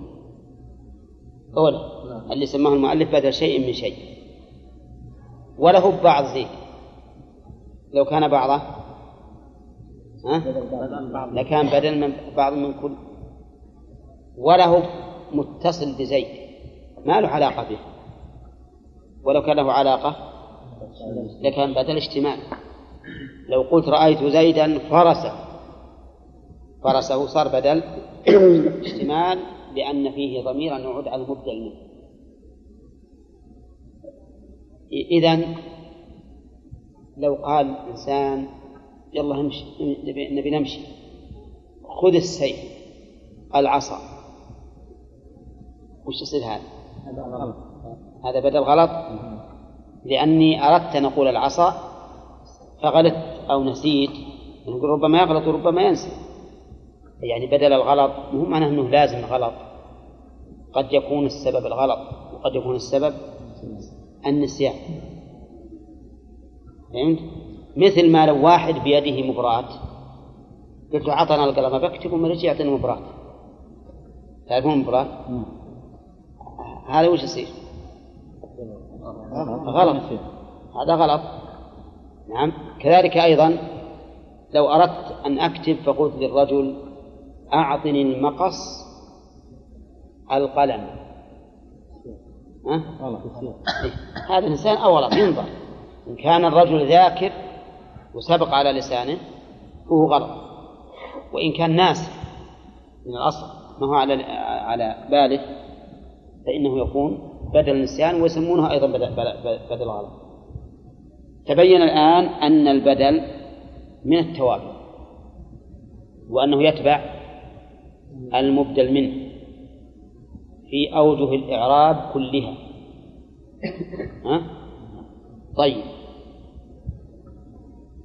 أولا اللي سماه المؤلف بدل شيء من شيء. وله بعض زيد لو كان بعضه. ها؟ لكان بدل من بعض من كل. وله متصل بزيد. ما له علاقة به. ولو كان له علاقة لكان بدل اشتمال لو قلت رأيت زيدا فرسه. فرسه صار بدل اشتمال لأن فيه ضميرا يعود على المبدل منه إذا لو قال إنسان يلا نمشي نبي نمشي. خذ السيف العصا. وش يصير هذا؟ هذا بدل غلط؟ لأني أردت أن أقول العصا فغلطت أو نسيت. نقول ربما يغلط وربما ينسى. يعني بدل الغلط مو معناه أنه لازم غلط. قد يكون السبب الغلط وقد يكون السبب النسيان. فهمت؟ مثل ما لو واحد بيده مبراة قلت له عطنا القلم بكتب وما رجع يعطيني تعرفون مبراة؟ هذا وش يصير؟ غلط. هذا غلط. نعم. كذلك أيضا لو أردت أن أكتب فقلت للرجل أعطني المقص القلم. ها؟ هذا الإنسان أو غلط ينظر. إن كان الرجل ذاكر وسبق على لسانه فهو غلط. وإن كان ناس من الأصل ما هو على على باله فإنه يكون بدل النسيان ويسمونه أيضا بدل, بدل الغلط تبين الآن أن البدل من التوابع وأنه يتبع المبدل منه في أوجه الإعراب كلها. ها؟ طيب.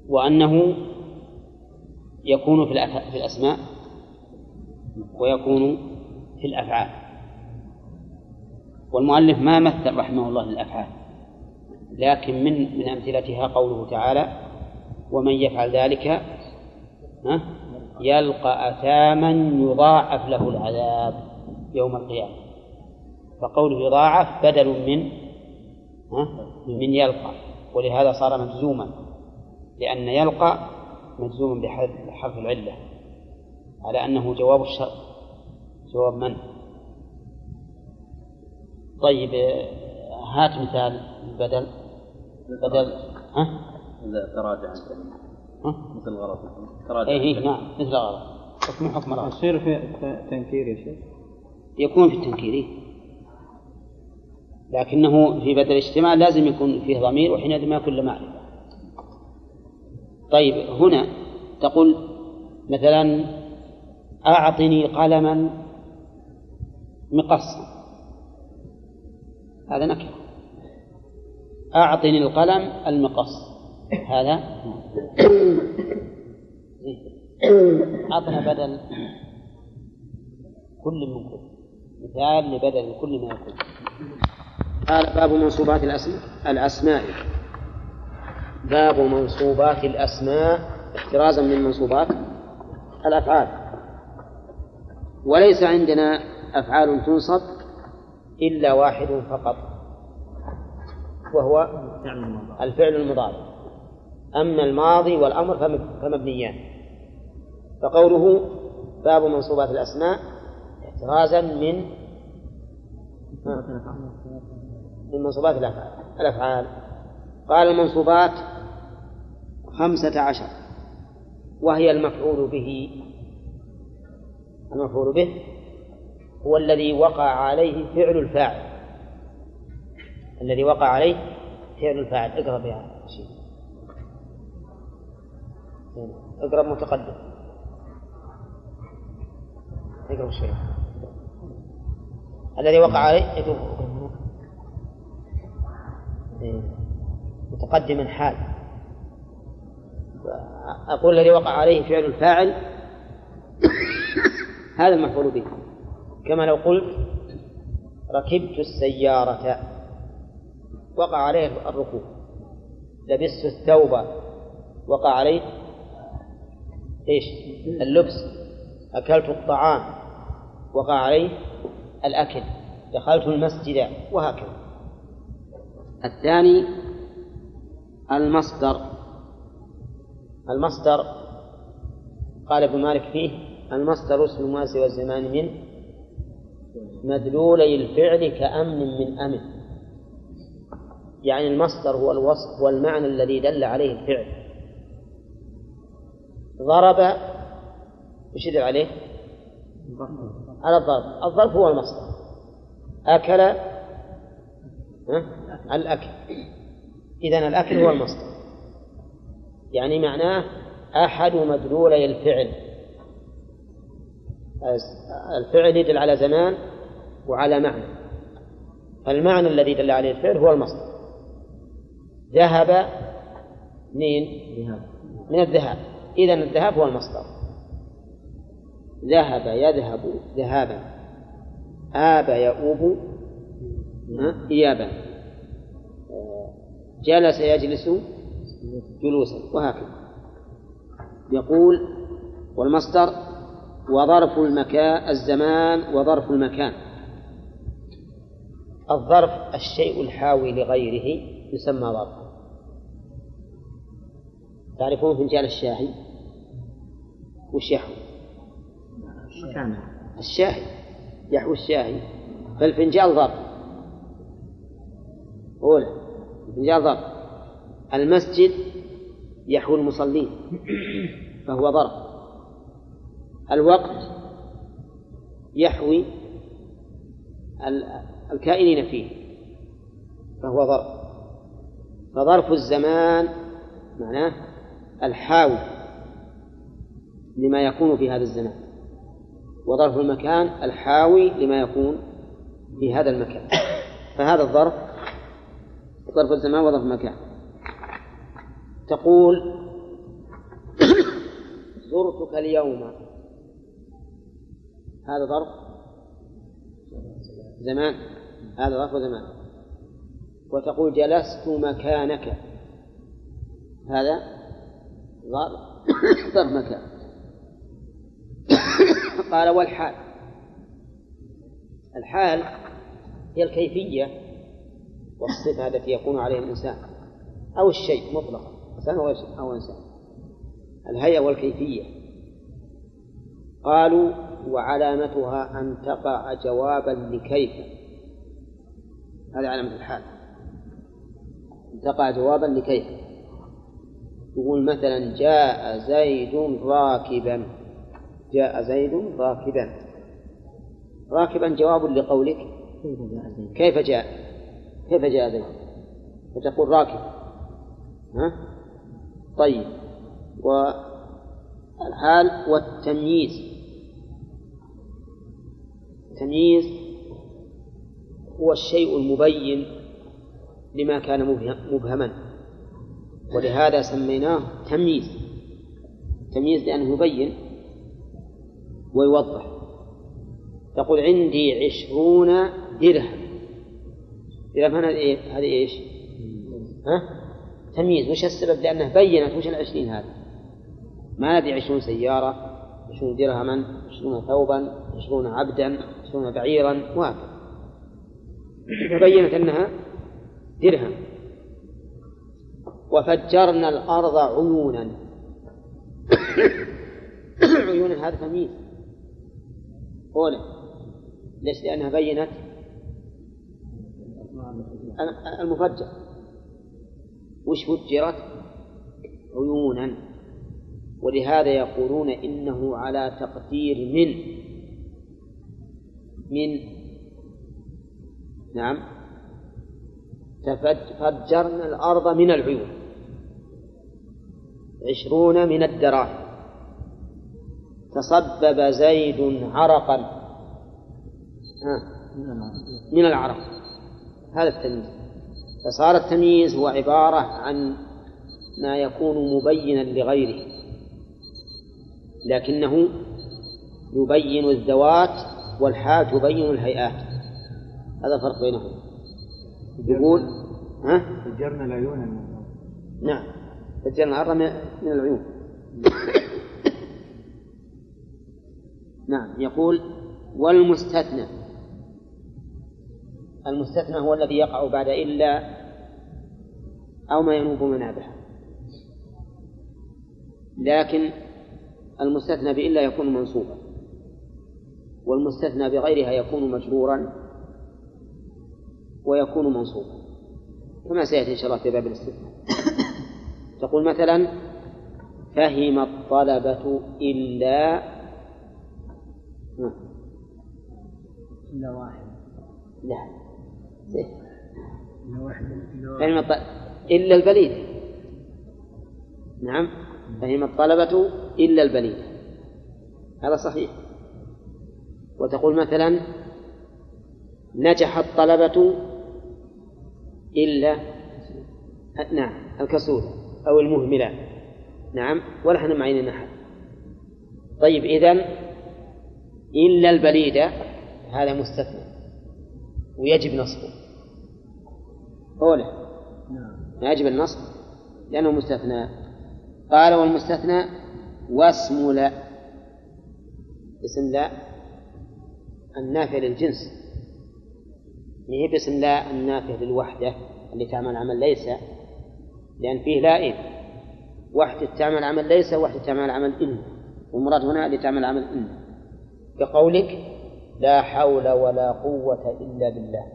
وأنه يكون في الأسماء ويكون في الأفعال. والمؤلف ما مثل رحمه الله للأفعال لكن من من أمثلتها قوله تعالى ومن يفعل ذلك ها يلقى أثاما يضاعف له العذاب يوم القيامة. فقوله يضاعف بدل من ها من يلقى ولهذا صار مجزوما لأن يلقى مجزوم بحرف العلة على أنه جواب الشرط جواب من؟ طيب هات مثال بدل. بدل ها؟ إذا تراجع؟ مثل غلط تراجع إيه نعم مثل غلط حكم حكم يصير في تنكير يا شيخ؟ يكون في التنكير إيه؟ لكنه في بدل الاجتماع لازم يكون فيه ضمير وحينئذ ما يكون معرفة. طيب هنا تقول مثلا أعطني قلما مقصا. هذا نكرة. أعطني القلم المقص. هذا. أعطنا بدل كل من كل. مثال لبدل كل من كل قال باب منصوبات الأسماء. الأسماء. باب منصوبات الأسماء. احترازا من منصوبات الأفعال. وليس عندنا أفعال تنصب إلا واحد فقط. وهو الفعل المضارع. أما الماضي والأمر فمبنيان. فقوله باب منصوبات الأسماء احترازا من من منصوبات الأفعال. قال المنصوبات خمسة عشر. وهي المفعول به. المفعول به هو الذي وقع عليه فعل الفاعل. الذي وقع عليه فعل الفاعل. اقرأ بها. شيء اقرأ متقدم. اقرأ شيء الذي وقع عليه إيه. متقدما حال. أقول الذي وقع عليه فعل الفاعل. هذا المفعول به. كما لو قلت ركبت السيارة وقع عليه الركوب لبست الثوب وقع عليه إيش؟ اللبس أكلت الطعام وقع عليه الأكل دخلت المسجد وهكذا. الثاني المصدر. المصدر قال ابن مالك فيه المصدر اسم المؤسس والزمان من مدلولي الفعل كأمن من أمن. يعني المصدر هو الوصف والمعنى الذي دل عليه الفعل. ضرب وش يدل عليه؟ على الضرب. الضرب هو المصدر. أكل الأكل. إذا الأكل هو المصدر. يعني معناه أحد مدلولي الفعل الفعل يدل على زمان وعلى معنى. فالمعنى الذي دل عليه الفعل هو المصدر. ذهب منين؟ من الذهاب. إذا الذهاب هو المصدر. ذهب يذهب ذهابا. آب يؤوب إيابا. جلس يجلس جلوسا. وهكذا. يقول والمصدر وظرف المكان الزمان وظرف المكان. الظرف الشيء الحاوي لغيره يسمى ظرفا. تعرفون فنجان الشاهي؟ وش يحوي؟ الشاهي. يحوي الشاهي. فالفنجان ظرف. أولى الفنجان ظرف. المسجد يحوي المصلين. فهو ظرف. الوقت يحوي الكائنين فيه فهو ظرف. فظرف الزمان معناه الحاوي لما يكون في هذا الزمان وظرف المكان الحاوي لما يكون في هذا المكان. فهذا الظرف ظرف الزمان وظرف المكان. تقول زرتك اليوم. هذا ظرف زمان؟ هذا ظرف زمان وتقول جلست مكانك. هذا ظرف ظرف مكان. قال والحال. الحال هي الكيفية والصفة التي يكون عليها الإنسان. أو الشيء مطلقا. إنسان أو إنسان. الهيئة والكيفية. قالوا وعلامتها أن تقع جوابا لكيف؟ هذه علامة الحال. أن تقع جوابا لكيف؟ يقول مثلا جاء زيد راكبا. جاء زيد راكبا. راكبا جواب لقولك؟ كيف جاء؟ كيف جاء زيد؟ فتقول راكب. ها؟ طيب. والحال والتمييز. التمييز هو الشيء المبين لما كان مبهما. ولهذا سميناه تمييز. تمييز لأنه يبين ويوضح. تقول عندي عشرون درهم. درهم هذه إيه؟ هذه إيش؟ ها؟ تمييز. وش السبب؟ لأنه بينت. وش العشرين هذا ما ندري عشرون سيارة عشرون درهما عشرون ثوبا عشرون عبدا. عشرون بعيرا وهكذا فبينت أنها درهم. وفجرنا الأرض عيونا. عيونا هذا تمييز. أولى ليش؟ لأنها بينت المفجر. وش فجرت؟ عيونا. ولهذا يقولون إنه على تقدير من. من نعم. فجرنا الأرض من العيون. عشرون من الدراهم. تصبب زيد عرقا. من العرق. هذا التمييز. فصار التمييز هو عبارة عن ما يكون مبينا لغيره. لكنه يبين الذوات والحال تبين الهيئات. هذا الفرق بينهم. يقول ها؟ فجرنا العيون نعم. فجرنا الأرض من العيون. نعم. يقول والمستثنى. المستثنى هو الذي يقع بعد إلا أو ما ينوب منابه لكن المستثنى بإلا يكون منصوبا. والمستثنى بغيرها يكون مجرورا ويكون منصوبا. كما سيأتي إن شاء الله في باب الاستثناء؟ تقول مثلا فهم الطلبة إلا إلا واحد. لا. إلا واحد. فهم الط... إلا البليد. نعم. فهم الطلبة إلا البليد. هذا صحيح. وتقول مثلا نجح الطلبة إلا نعم الكسول أو المهملة. نعم ولا إحنا معين أحد. طيب إذن إلا البليدة هذا مستثنى ويجب نصبه. أولى نعم. يجب النصب لأنه مستثنى. قال والمستثنى واسم لا. اسم لا. النافع للجنس. هي باسم لا النافع للوحدة اللي تعمل عمل ليس لأن فيه لا إن وحدة تعمل عمل ليس وحدة تعمل عمل إن. والمراد هنا اللي تعمل عمل إن. كقولك لا حول ولا قوة إلا بالله.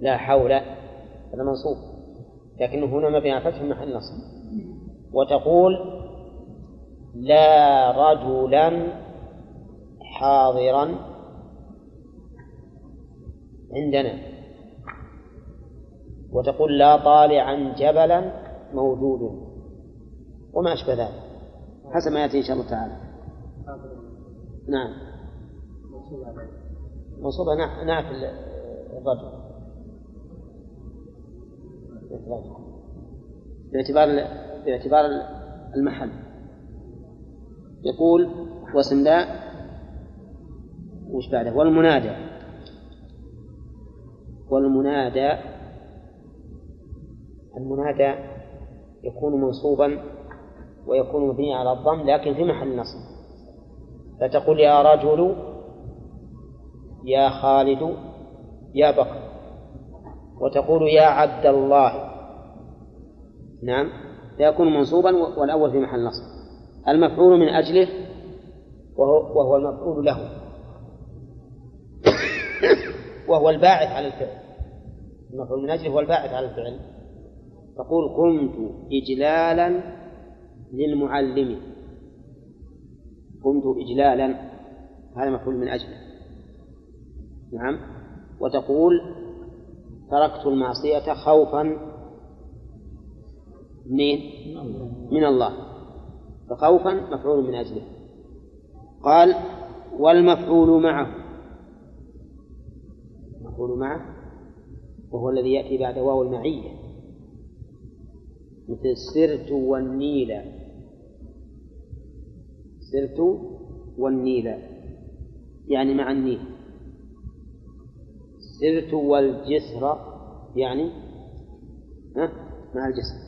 لا حول هذا منصوب. لكنه هنا مبني على فتح محل نصب. وتقول لا رجلا حاضرا عندنا. وتقول لا طالعا جبلا موجود. وما أشبه ذلك. حسب ما يأتي إن شاء الله تعالى. نعم. منصوبة نعت الرجل. باعتبار باعتبار المحل. يقول لا وش بعده؟ والمنادى. والمنادى المنادى يكون منصوبا ويكون مبنيا على الضم لكن في محل نصب. فتقول يا رجل يا خالد يا بكر. وتقول يا عبد الله. نعم فيكون منصوبا والأول في محل نصب. المفعول من أجله وهو, وهو المفعول له. وهو الباعث على الفعل. المفعول من أجله هو الباعث على الفعل. تقول قمت إجلالا للمعلم. قمت إجلالا. هذا مفعول من أجله. نعم. وتقول تركت المعصية خوفا من من الله. فخوفا مفعول من أجله. قال والمفعول معه. المفعول معه وهو الذي يأتي بعد واو المعية. مثل سرت والنيل. سرت والنيل. يعني مع النيل. سرت والجسر يعني ها مع الجسر.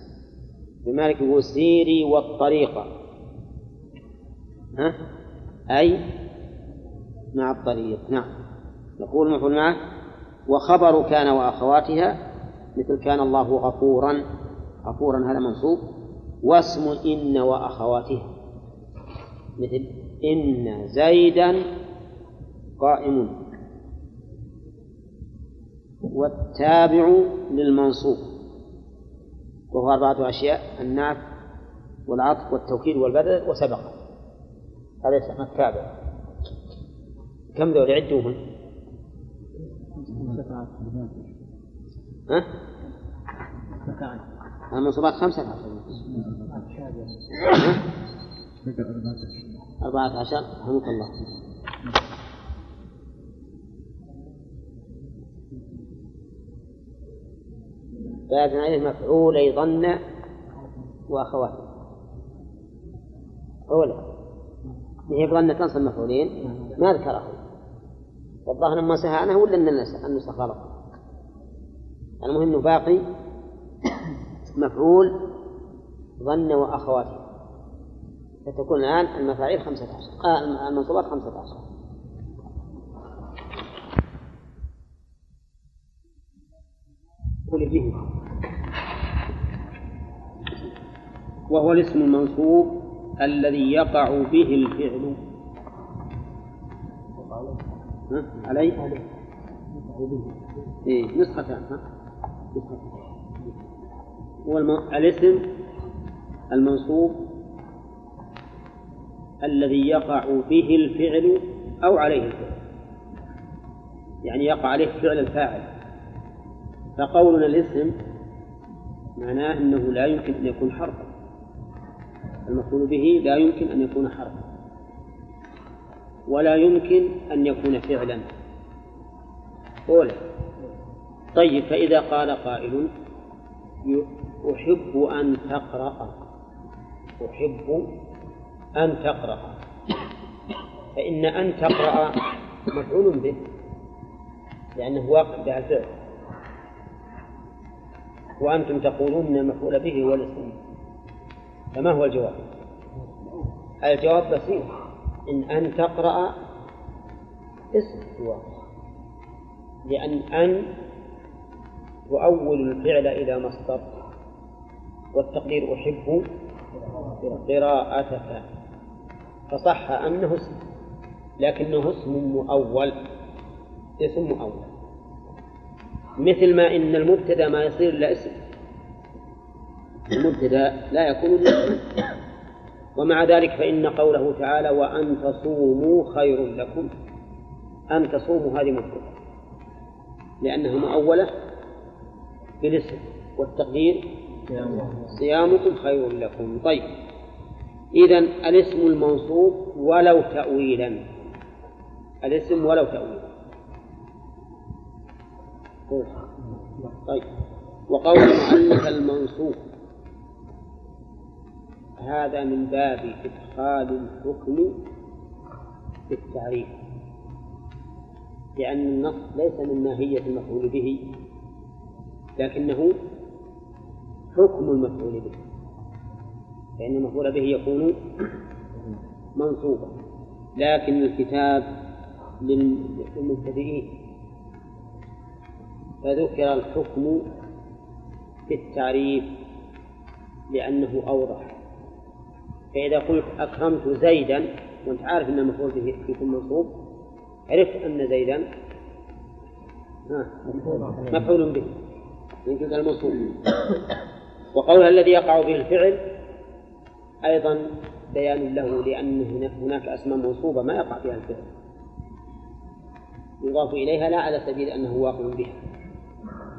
بمالك يقول سيري والطريقة ها أي مع الطريق. نعم. يقول مفعول معه وخبر كان وأخواتها مثل كان الله غفورا غفورا هذا منصوب واسم إن وأخواتها. مثل إن زيدا قائم. والتابع للمنصوب. وهو أربعة أشياء النعت والعطف والتوكيد والبدل وسبق. هذا يسمى التابع. كم ذول عدوهم؟ ها؟ المنصوبات خمسة عشر. أربعة عشر. رحمك الله. فيأتي عليه مفعولي ظن وأخواته أولا هي ظن تنصب مفعولين. ما ذكره. والظاهر ما سهانه ولا أن النسخ غلط؟ المهم أنه باقي مفعول ظن وأخواته فتكون الآن المفاعيل خمسة عشر. آه المنصوبات خمسة عشر. به وهو الاسم المنصوب الذي يقع به الفعل؟ علي؟ إيه نسختان ها؟ نسختان هو. الاسم المنصوب الذي يقع به الفعل أو عليه الفعل يعني يقع عليه فعل الفاعل فقولنا الاسم معناه أنه لا يمكن أن يكون حرفا المفعول به لا يمكن أن يكون حرفا ولا يمكن أن يكون فعلا. أولا. طيب فإذا قال قائل أحب أن تقرأ. أحب أن تقرأ. فإن أن تقرأ مفعول به لأنه واقع بها الفعل. وأنتم تقولون أن المفعول به هو الاسم. فما هو الجواب؟ الجواب بسيط. إن أن تقرأ اسم واقع لأن أن تؤول الفعل إلى مصدر والتقدير أحب قراءتك. فصح أنه اسم. لكنه اسم مؤول. اسم مؤول. مثل ما إن المبتدأ ما يصير إلا اسم. المبتدأ لا يكون إلا اسم. ومع ذلك فإن قوله تعالى وأن تصوموا خير لكم. أن تصوموا هذه مبتدأ لأنها مؤولة بالاسم والتقدير صيامكم خير لكم. طيب. إذا الاسم المنصوب ولو تأويلا. الاسم ولو تأويلا. طيب. وقول المؤلف المنصوب هذا من باب إدخال الحكم في التعريف. لأن النص ليس من ماهية المفعول به لكنه حكم المفعول به. فإن المفعول به يكون منصوبا. لكن الكتاب للمبتدئين فذكر الحكم في التعريف لأنه أوضح. فإذا قلت أكرمت زيدا وأنت عارف أن المفعول به يكون منصوب عرفت أن زيدا مفعول به من جزء الموصول وقولها الذي يقع به الفعل أيضا بيان له لأن هناك أسماء منصوبة ما يقع فيها الفعل. يضاف إليها لا على سبيل أنه واقع بها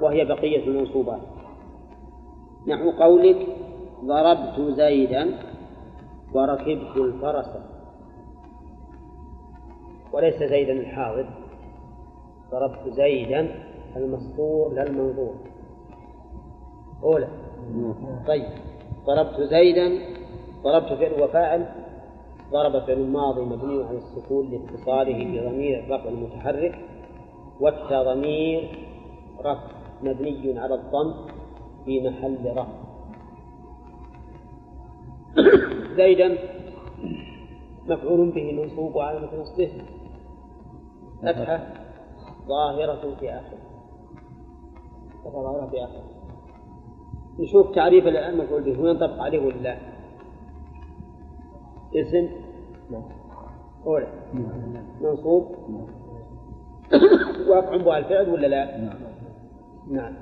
وهي بقية المنصوبات. نحو قولك ضربت زيدا. وركبت الفرس. وليس زيدا الحاضر. ضربت زيدا المسطور لا المنظور أولى. طيب. ضربت زيدا ضربت فعل وفاعل. ضرب فعل ماضي مبني على السكون لاتصاله بضمير الرفع المتحرك. والتضمير رفع مبني على الضم في محل رفع. زيدا. مفعول به منصوب وعلامة نصبه. فتحة. ظاهرة في آخره. ظاهرة في آخره. نشوف تعريف المفعول به. وينطبق عليه ولا لا؟ اسم. أولى منصوب. واقع به الفعل ولا لا؟ نعم. نعم.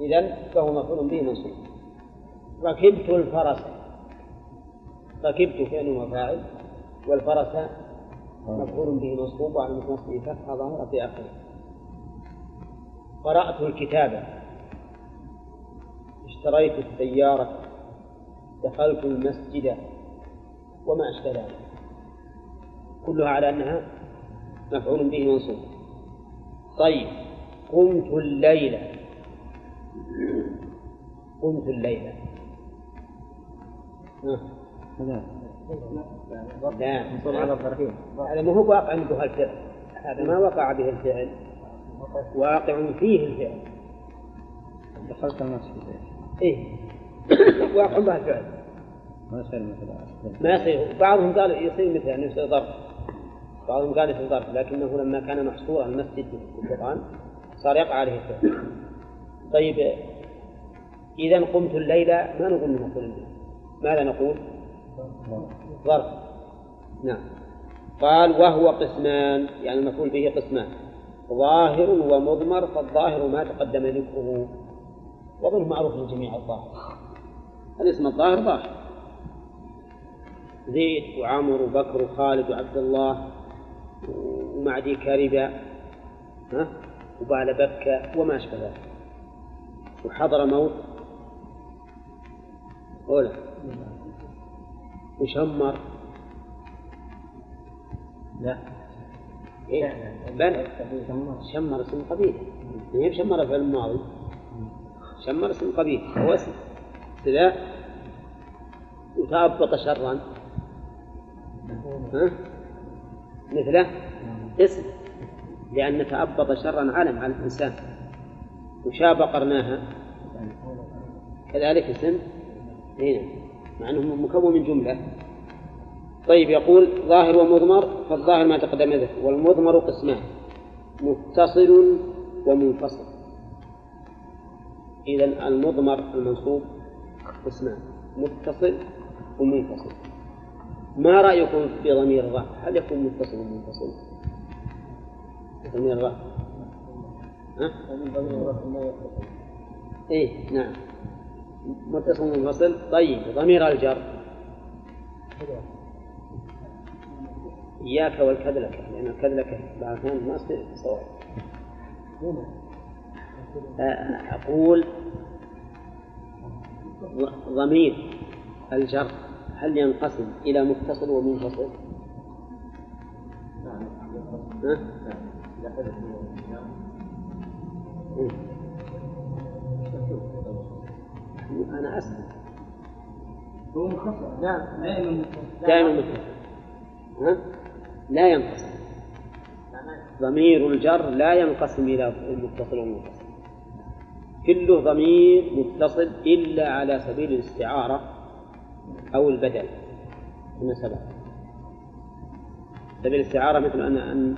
إذا فهو مفعول به منصوب. ركبت الفرس. ركبت فعل وفاعل والفرس مفعول به منصوب وعلى نصبه فتحة ظاهرة في آخره. قرأت الكتاب. اشتريت السيارة. دخلت المسجد. وما أشبه ذلك. كلها على أنها مفعول به منصوب. طيب قمت الليلة قمت الليلة لا. هذا ما هو واقع به الفعل هذا ما وقع به الفعل. واقع فيه الفعل. دخلت المسجد إيه. واقع به الفعل. ما يصير مثل ما يصير. بعضهم قال يصير مثل يعني يصير ظرف بعضهم قال يصير ظرف لكنه لما كان محصورا المسجد في القرآن صار يقع عليه الفعل. طيب إذا قمت الليلة ما نقول به ماذا نقول؟ ظرف. نعم. قال وهو قسمان يعني المفعول به قسمان. ظاهر ومضمر فالظاهر ما تقدم ذكره وظن معروف للجميع الظاهر. الاسم الظاهر ظاهر. زيد وعمر وبكر وخالد وعبد الله ومعدي كاربة ها؟ وبعل بكة وما أشبه ذلك. وحضر موت. أولى وشمر لا. إيه؟ بل شمر. اسم قبيل. هي شمر في الماضي. شمر اسم قبيل. هو اسم كذا وتأبط شرا. ها؟ مثله؟ اسم. لأن تأبط شرا علم على الإنسان. وشاب قرناها كذلك اسم. هنا مع أنه مكون من جملة. طيب يقول ظاهر ومضمر فالظاهر ما تقدم ذكر والمضمر قسمان متصل ومنفصل. إذا المضمر المنصوب قسمان متصل ومنفصل. ما رأيكم في ضمير الرفع هل يكون متصل ومنفصل؟ ضمير الرفع ها؟ إيه نعم. متصل ومنفصل طيب ضمير الجر إياك والكذلكة لأن الكذلكة بعض الأحيان ما صواب أقول ضمير الجر هل ينقسم إلى متصل ومنفصل؟ ها؟ أنا أسأل هو مخصص نعم دائما دائما متصل ها؟ لا ينقسم. ضمير الجر لا ينقسم إلى متصل ومنفصل كله ضمير متصل إلا على سبيل الاستعارة أو البدل. كما سبق سبيل الاستعارة مثل أن أن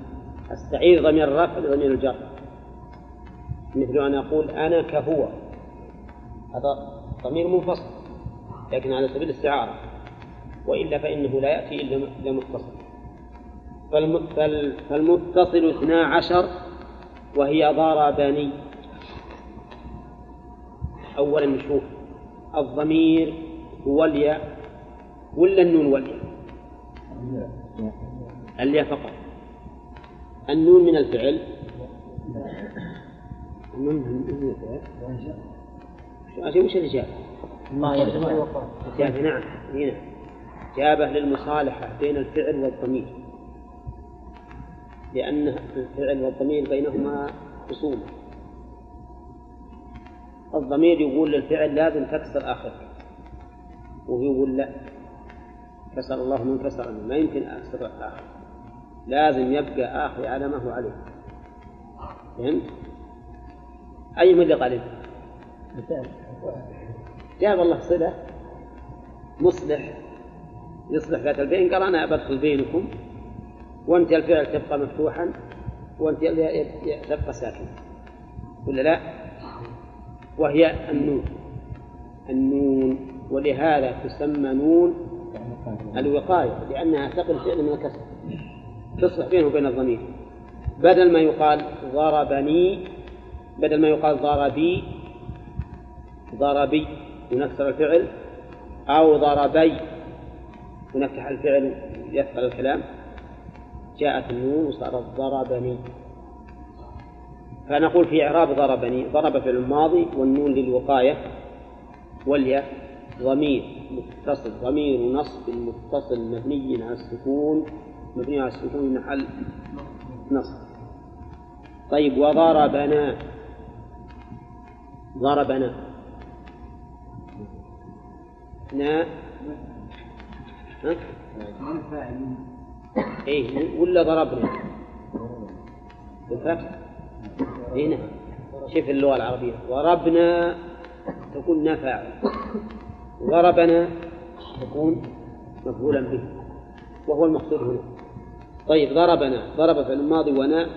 أستعير ضمير الرفع لضمير الجر. مثل أن أقول أنا كهو. هذا ضمير منفصل لكن على سبيل الاستعارة. وإلا فإنه لا يأتي إلا متصل. فالمتصل اثنا عشر وهي ضربني أولا نشوف. الضمير هو الياء ولا النون والياء الياء فقط. النون من الفعل. النون من الفعل. وش الإجابة؟ إجابة نعم. هنا. إجابة للمصالحة بين الفعل والضمير. لأن الفعل والضمير بينهما خصومة. الضمير يقول للفعل لازم تكسر آخرك وهو يقول لا. كسر الله من كسر ما يمكن أكسر آخر لازم يبقى آخر على ما هو عليه. فهمت؟ أي من اللي قال جاب الله صلة مصلح. يصلح ذات البين قال أنا بدخل بينكم وأنت الفعل تبقى مفتوحا وأنت تبقى ساكنا. ولا لا؟ وهي النون. النون. ولهذا تسمى نون الوقاية لأنها تقل فعل من الكسر. تصلح بينه وبين الضمير. بدل ما يقال ضربني بدل ما يقال ضربي ضربي ونكسر الفعل أو ضربي ونفتح الفعل يثقل الكلام. جاءت النون وصارت ضربني. فنقول في إعراب ضربني ضرب فعل الماضي والنون للوقاية والياء ضمير متصل ضمير نصب متصل مبني على السكون مبني على السكون محل نصب. طيب وضربنا. ضربنا. نا ها؟ إيه ولا ضربنا بالفتح هنا شوف اللغة العربية. ضربنا تكون نفع ضربنا تكون مفعولا به. وهو المقصود هنا. طيب ضربنا. ضرب فعل الماضي وناء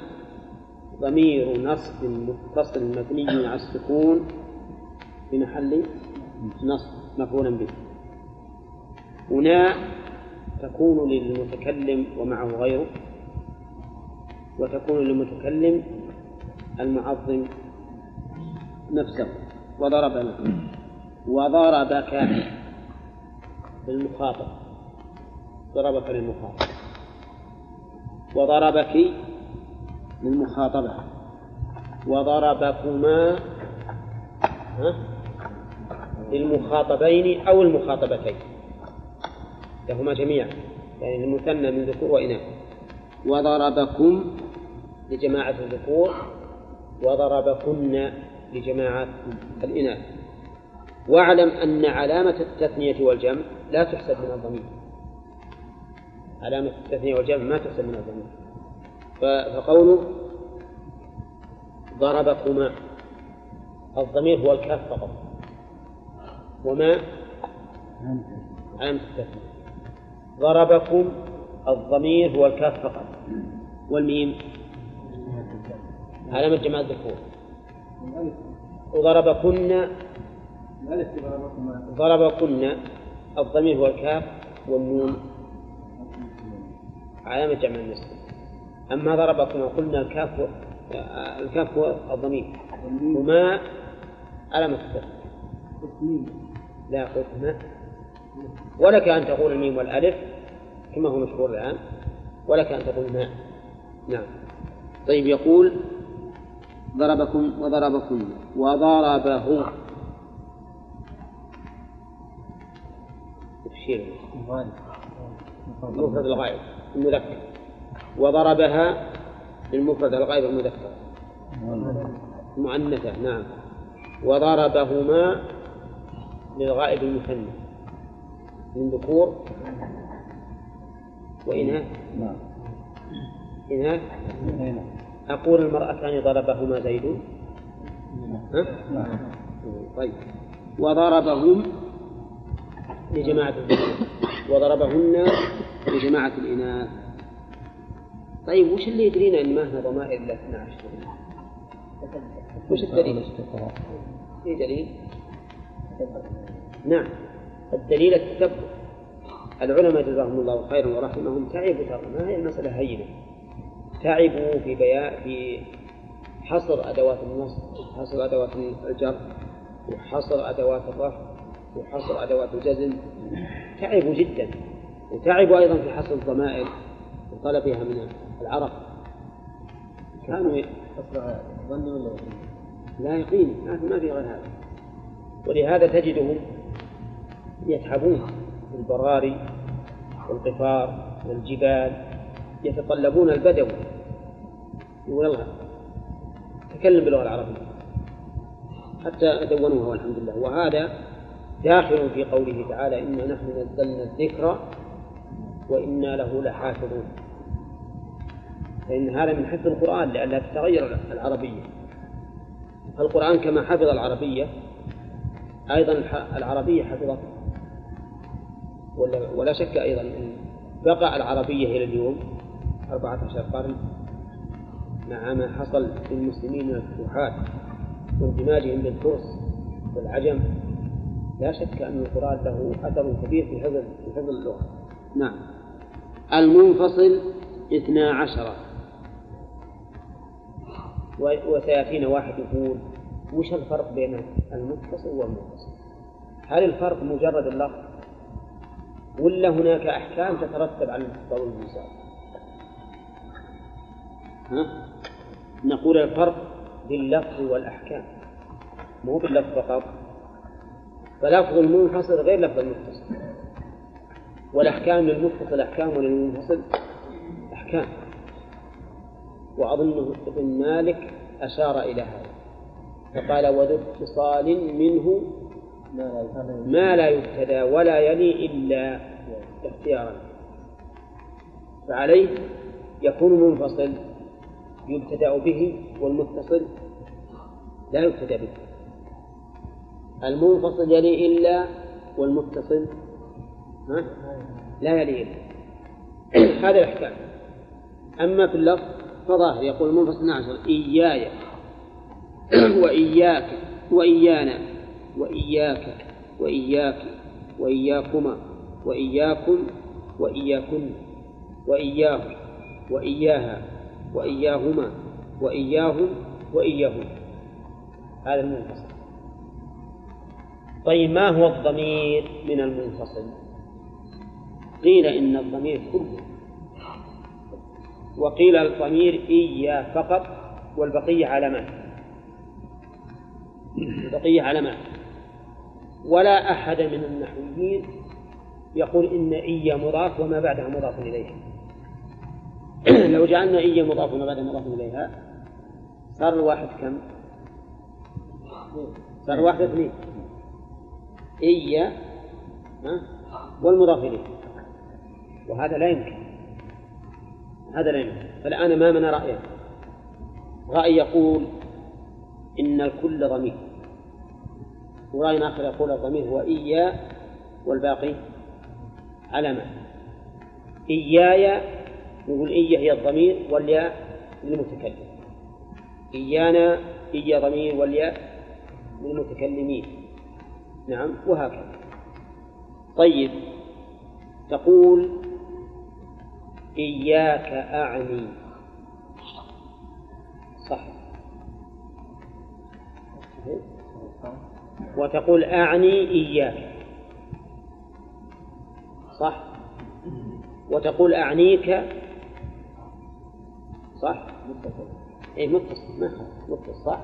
ضمير نصب متصل مبني على السكون في محل نصب. مفعولا به. وناء تكون للمتكلم ومعه غيره وتكون للمتكلم المعظم نفسه. وضربنا وضربك للمخاطب. ضربك للمخاطب. وضربك للمخاطبة. وضربكما للمخاطبين أو المخاطبتين. لهما جميعا. يعني المثنى من ذكور وإناث. وضربكم لجماعة الذكور وضربكن لجماعة الإناث. واعلم أن علامة التثنية والجمع لا تحسب من الضمير. علامة التثنية والجمع ما تحسب من الضمير. فقوله ضربكما الضمير هو الكاف فقط. وما علامة التثنية ضربكم الضمير هو الكاف فقط. والميم. علامة جمع الذكور. وضربكن. ضربكن الضمير هو الكاف والنون. علامة جمع النسب أما ضربكم قلنا الكاف الكاف هو الضمير. وما علامة التثنية لا ما ولك أن تقول الميم والألف كما هو مشهور الآن. ولك أن تقول ما. نعم. طيب يقول ضربكم وضربكن وضربه. تفشير مفرد الغائب المذكر. وضربها للمفرد الغائب المذكر مؤنثة نعم. وضربهما للغائب المثنى. من ذكور. وإناث نعم. إناث أقول المرأتان ضربهما زيد؟ نعم. طيب. وضربهم لجماعة وضربهن لجماعة الإناث. طيب وش اللي يدرينا أن ما هنا ضمائر إلا 12 وش الدليل؟ في دليل؟ نعم. الدليل التثبت العلماء جزاهم الله خيرا ورحمهم. تعبوا ترى. ما هي المسألة هينة؟ تعبوا في بيان في حصر أدوات النصب وحصر أدوات الجر وحصر أدوات الرفع وحصر أدوات الجزم. تعبوا جدا. وتعبوا أيضا في حصر الضمائر وطلبها من العرب. كانوا ظنوا ولا لا يقين ما في غير هذا. ولهذا تجدهم يتعبون في البراري والقفار والجبال يتطلبون البدوي يقول الله تكلم باللغة العربية. حتى دونوها والحمد لله وهذا داخل في قوله تعالى إنا نحن نزلنا الذكر وإنا له لحافظون. فإن هذا من حفظ القرآن لئلا تتغير العربية. القرآن كما حفظ العربية أيضا العربية حفظته ولا, ولا شك أيضا أن بقى العربية إلى اليوم أربعة عشر قرن مع ما حصل للمسلمين من الفتوحات واندماجهم بالفرس والعجم. لا شك أن القرآن له أثر كبير في حفظ في حفظ اللغة. نعم. المنفصل اثنا عشر. وسيأتينا واحد يقول وش الفرق بين المتصل والمنفصل هل الفرق مجرد اللفظ ولا هناك أحكام تترتب على المتصل والمنفصل ها؟ نقول الفرق باللفظ والأحكام. مو باللفظ فقط. فلفظ المنفصل غير لفظ المتصل. والأحكام للمتصل أحكام وللمنفصل أحكام. وأظنه ابن مالك أشار إلى هذا. فقال وذو اتصال منه ما لا يبتدى ولا يلي إلا اختيارا. فعليه يكون منفصل يبتدأ به والمتصل لا يبتدأ به. المنفصل يلي إلا والمتصل ها؟ لا يلي إلا. هذا الأحكام. أما في اللفظ فظاهر يقول المنفصل عشر إياي. وإياك وإيانا وإياك وإياك وإياكما وإياكم وإياكن وإياه وإياها وإياهما وإياهم وإياهم هذا المنفصل. طيب ما هو الضمير من المنفصل؟ قيل إن الضمير كله. وقيل الضمير إيا فقط والبقية علامات. البقية علامات ولا أحد من النحويين يقول إن إيا مضاف وما بعدها مضاف إليها. لو جعلنا إيا مضاف وما بعدها مضاف إليها صار الواحد كم؟ صار الواحد اثنين. إيا والمضاف إليه. وهذا لا يمكن. هذا لا يمكن. فالآن أمامنا رأيان رأي يقول إن الكل ضمير. ورأي آخر يقول الضمير هو إيا والباقي علامة. إياي نقول إيا هي الضمير والياء للمتكلم. إيانا إيا ضمير والياء للمتكلمين. نعم وهكذا. طيب تقول إياك أعني. وتقول أعني إياك. صح؟ وتقول أعنيك. صح؟ أي متصل. ما متصل صح؟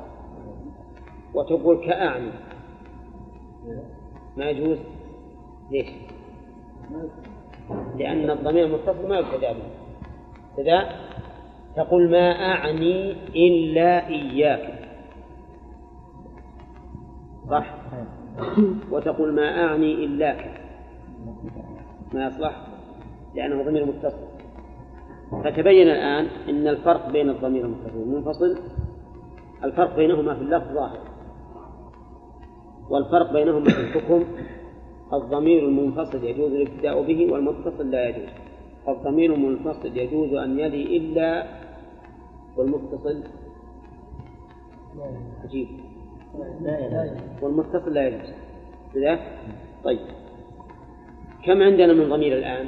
وتقول كأعني. ما يجوز؟ ليش؟ لأن الضمير المتصل ما يبتدأ به تقول ما أعني إلا إياك. صح؟ وتقول ما أعني إلاك ما يصلح؟ لأنه ضمير متصل. فتبين الآن أن الفرق بين الضمير المتصل والمنفصل الفرق بينهما في اللفظ ظاهر. والفرق بينهما في الحكم الضمير المنفصل يجوز الابتداء به والمتصل لا يجوز. الضمير المنفصل يجوز أن يلي إلا والمتصل عجيب. والمتصل لا يجوز. كذا طيب. كم عندنا من ضمير الآن؟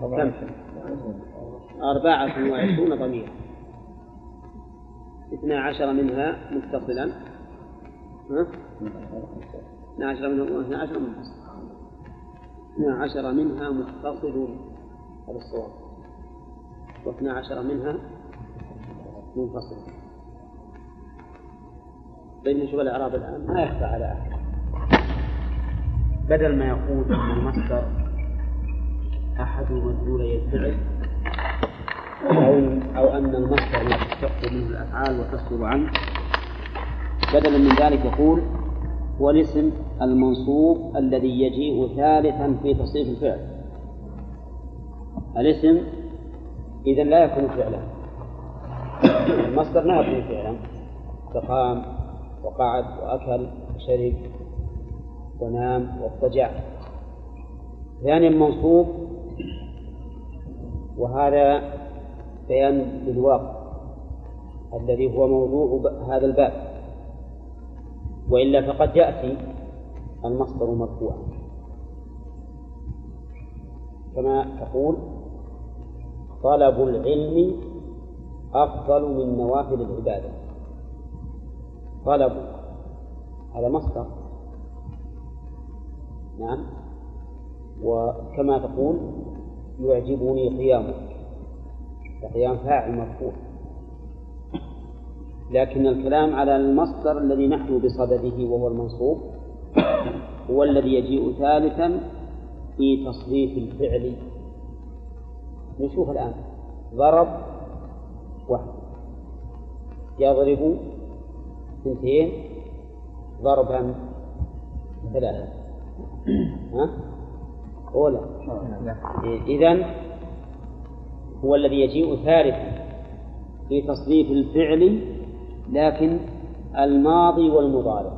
كم؟ أربعة وعشرون ضمير. اثنا عشر منها متصلا. اثنا عشر منها اثنا عشر منفصل اثنا عشر منها متصل. هذا الصواب. واثنا عشر منها منفصل طيب نشوف الإعراب الآن ما يخفى على أحد. بدل ما يقول أن المصدر أحد مدلولي الفعل أو أو أن المصدر تشتق منه الأفعال وتصدر عنه بدلا من ذلك يقول هو الاسم المنصوب الذي يجيء ثالثا في تصريف الفعل. الاسم إذا لا يكون فعلا. المصدر لا يكون فعلا فقام وقعد وأكل وشرب ونام واضطجع ثانيا منصوب وهذا بيان للواقع الذي هو موضوع هذا الباب. وإلا فقد يأتي المصدر مرفوعا. كما تقول طلب العلم أفضل من نوافل العبادة. طلب. هذا مصدر. نعم. وكما تقول يعجبني قيامك. فقيام فاعل مرفوع. لكن الكلام على المصدر الذي نحن بصدده وهو المنصوب هو الذي يجيء ثالثا في تصريف الفعل. نشوف الآن. ضرب واحد. يضرب اثنتين ضربا ثلاثة. ها؟ أولى. إذن هو الذي يجيء ثالثا في تصريف الفعل لكن الماضي والمضارع.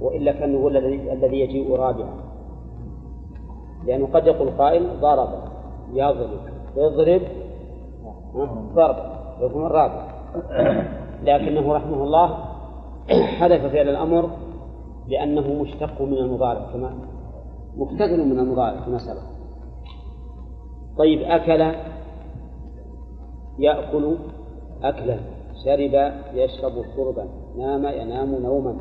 وإلا كان هو الذي يجيء رابعا. لأنه قد يقول قائل ضرب يضرب يضرب ضرب يكون الرابع لكنه رحمه الله حذف فعل الأمر لأنه مشتق من المضارع كما مختزل من المضارع كما سبق. طيب أكل يأكل أكلا شرب يشرب شربا نام ينام نوما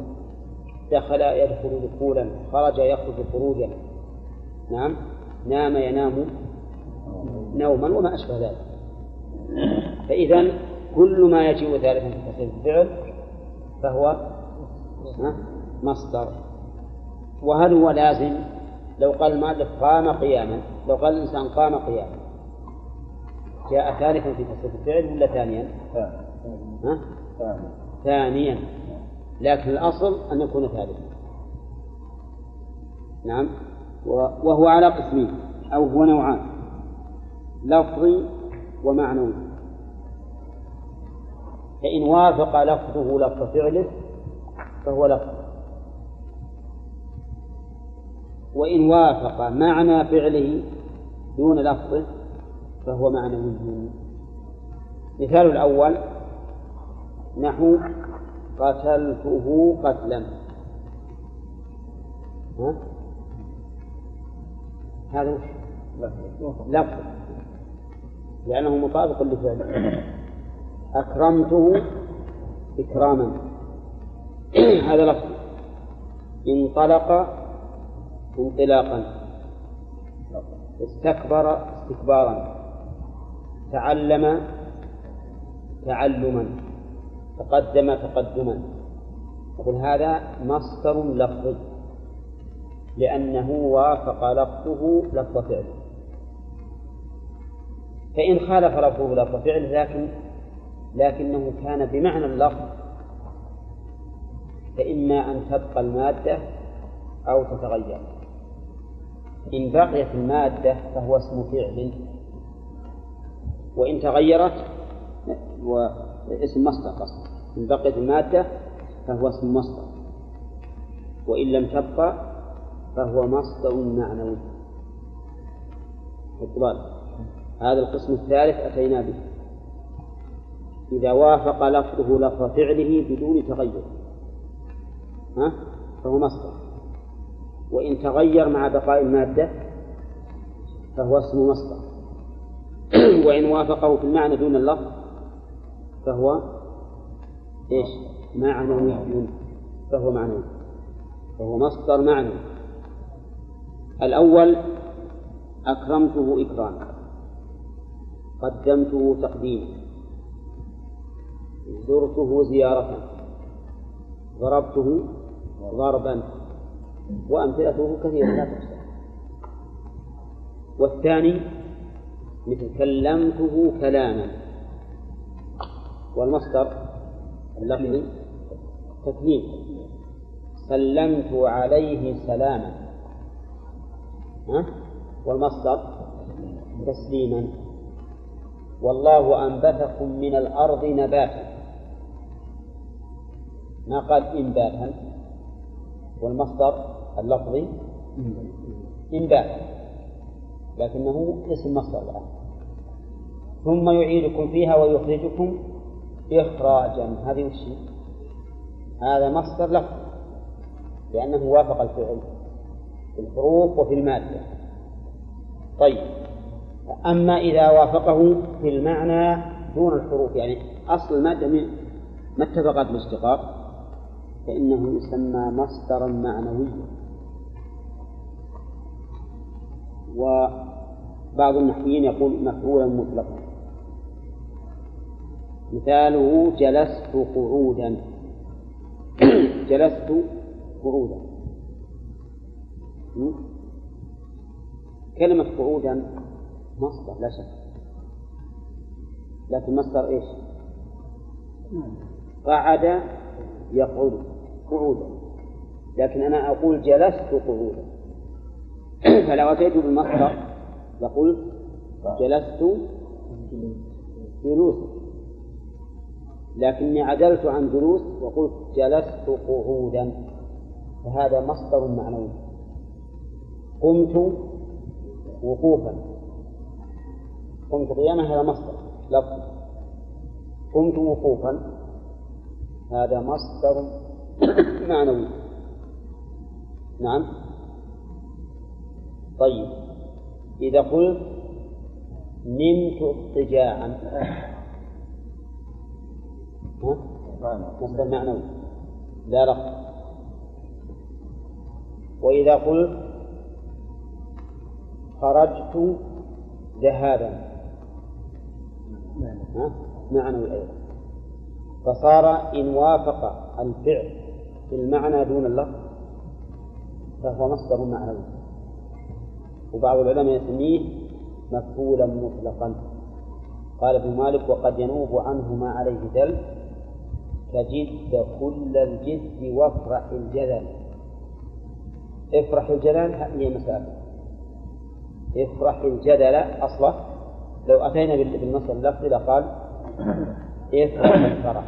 دخل يدخل دخولا خرج يخرج خروجا. نعم نام ينام نوما وما أشبه ذلك. فإذا كل ما يجيء ثالثا في تصريف الفعل فهو مصدر. وهل هو لازم؟ لو قال المؤلف قام قياما لو قال الإنسان قام قياما. جاء ثالثا في تصريف الفعل ولا ثانيا؟ ها؟ ثانيا. لكن الأصل أن يكون ثابتا نعم. وهو على قسمين أو هو نوعان. لفظي ومعنوي فإن وافق لفظه لفظ فعله فهو لفظ. وإن وافق معنى فعله دون لفظه فهو معنوي مثال الأول نحو قتلته قتلا. ها؟ هذا لفظ. لأنه مطابق لفعله أكرمته إكراما. هذا لفظ. انطلق انطلاقا. استكبر استكبارا. تعلم تعلما. تقدم تقدما. يقول هذا مصدر لفظي. لأنه وافق لفظه لفظ فعله. فإن خالف لفظه لفظ فعله لكن لكنه كان بمعنى اللفظ. فإما أن تبقى المادة أو تتغير. إن بقيت المادة فهو اسم فعل. وإن تغيرت واسم مصدر قصد. إن بقيت المادة فهو اسم مصدر. وإن لم تبقى فهو مصدر معنوي. هذا القسم الثالث أتينا به. إذا وافق لفظه لفظ فعله بدون تغير. ها؟ فهو مصدر. وإن تغير مع بقاء المادة فهو اسم مصدر. وإن وافقه في المعنى دون اللفظ فهو إيش؟ معنوي. فهو معنوي. فهو مصدر معنوي. الأول أكرمته إكراما. قدمته تقديما. زرته زيارة. ضربته ضربا. وأمثلته كثيرة لا تحصى. والثاني مثل كلمته كلاما. والمصدر اللفظي تكليم. سلمت عليه سلاما. ها؟ والمصدر تسليما. والله أنبتكم من الأرض نباتا. ما قال إنباتا؟ والمصدر اللفظي إنبات. لكنه اسم مصدر الآن. ثم يعيدكم فيها ويخرجكم إخراجا. هذه وش هذا مصدر لفظ لأنه وافق الفعل في الحروف وفي المادة. طيب. أما إذا وافقه في المعنى دون الحروف يعني أصل المادة ما اتفقت بالاشتقاق؟ فإنه يسمى مصدرا معنويا. وبعض النحويين يقول مفعولا مطلقا. مثاله جلست قعودا. جلست قعودا. كلمة قعودا مصدر لا شك. لكن مصدر إيش؟ قعد يقعد قعودا. لكن أنا أقول جلست قعودا. فلو أتيت بالمصدر لقلت جلست جلوسا لكني عدلت عن جلوس وقلت جلست قعودا. فهذا مصدر معنوي. قمت وقوفا. قمت قياما هذا مصدر. لفظ. قمت وقوفا. هذا مصدر معنوي. نعم. طيب. إذا قلت نمت اضطجاعا. مصدر معنوي. لا لفظ وإذا قلت خرجت ذهابا. معنوي أيضا فصار إن وافق الفعل في المعنى دون اللفظ فهو مصدر معنوي. وبعض العلماء يسميه مفعولا مطلقا. قال ابن مالك وقد ينوب عنه ما عليه دل فجد كل الجد وافرح الجلل افرح الجلل هي مسافة. افرح الجدل أصله لو أتينا بالمثل اللفظي لقال افرح الفرح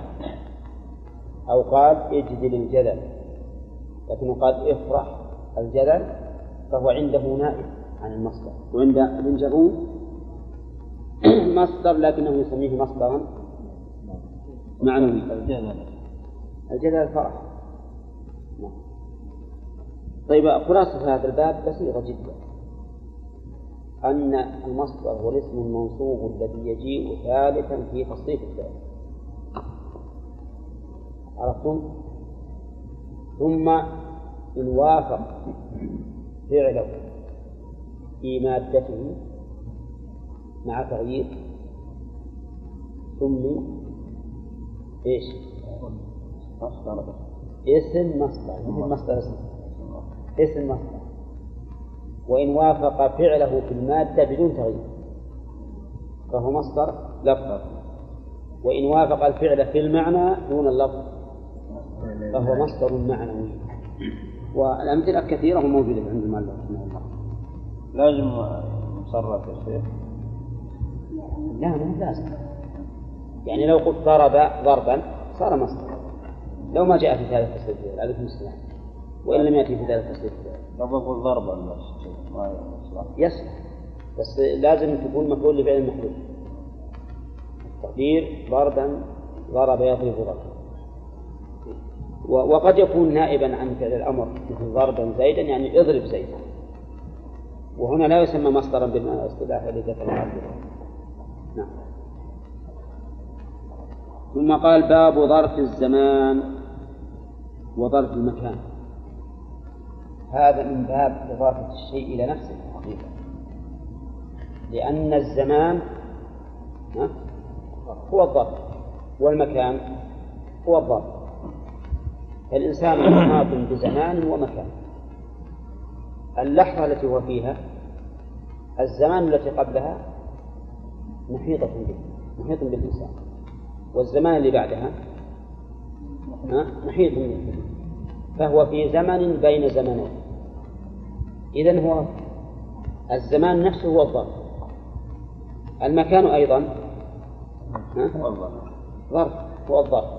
أو قال اجدل الجدل. لكنه قال افرح الجدل فهو عنده نائب عن المصدر. وعند ابن جرون مصدر لكنه يسميه مصدرا معنوي الجدل. الجدل الفرح. طيب خلاصة هذا الباب بسيطة جدا. أن المصدر هو الاسم المنصوب الذي يجيء ثالثا في تصريف الفعل. عرفتم؟ ثم إن وافق فعله في مادته مع تغيير سمي إيش؟ اسم مصدر. مثل مصدر. اسم اسم مصدر. وإن وافق فعله في المادة بدون تغيير. فهو مصدر لفظ. وإن وافق الفعل في المعنى دون اللفظ. فهو مصدر معنوي. والأمثلة كثيرة وموجودة عند المؤلف رحمه الله. لازم مصرف يا شيخ. لا مو لازم. يعني لو قلت ضرب ضربا صار مصدر. لو ما جاء في ثالث تصريف الألف مثله وإن لم يأتي في تصريف لو بقول ضربا بس. يصلح بس لازم تكون مفعول لفعل محذوف التقدير ضربا ضرب يضرب ضربا. وقد يكون نائبا عن فعل الأمر مثل ضربا زيدا يعني اضرب زيدا. وهنا لا يسمى مصدرا بالاصطلاح الذي ذكر نعم. ثم قال باب ظرف الزمان وظرف المكان. هذا من باب إضافة الشيء إلى نفسه حقيقة. لأن الزمان هو الظرف والمكان هو الظرف فالإنسان محاط بزمان ومكان. اللحظة التي هو فيها الزمان التي قبلها محيطة به محيط بالإنسان. والزمان اللي بعدها محيط به. فهو في زمن بين زمنين. إذا هو الزمان نفسه هو الظرف. المكان أيضا ظرف هو الظرف.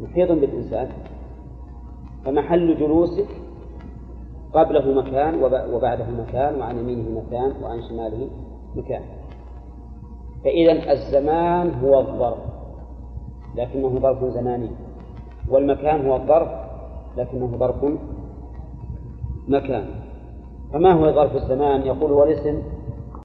محيط بالإنسان. فمحل جلوسك قبله مكان وبعده مكان وعن يمينه مكان وعن شماله مكان. فإذا الزمان هو الظرف. لكنه ظرف زماني. والمكان هو الظرف. لكنه ظرف مكان. فما هو ظرف الزمان؟ يقول هو الاسم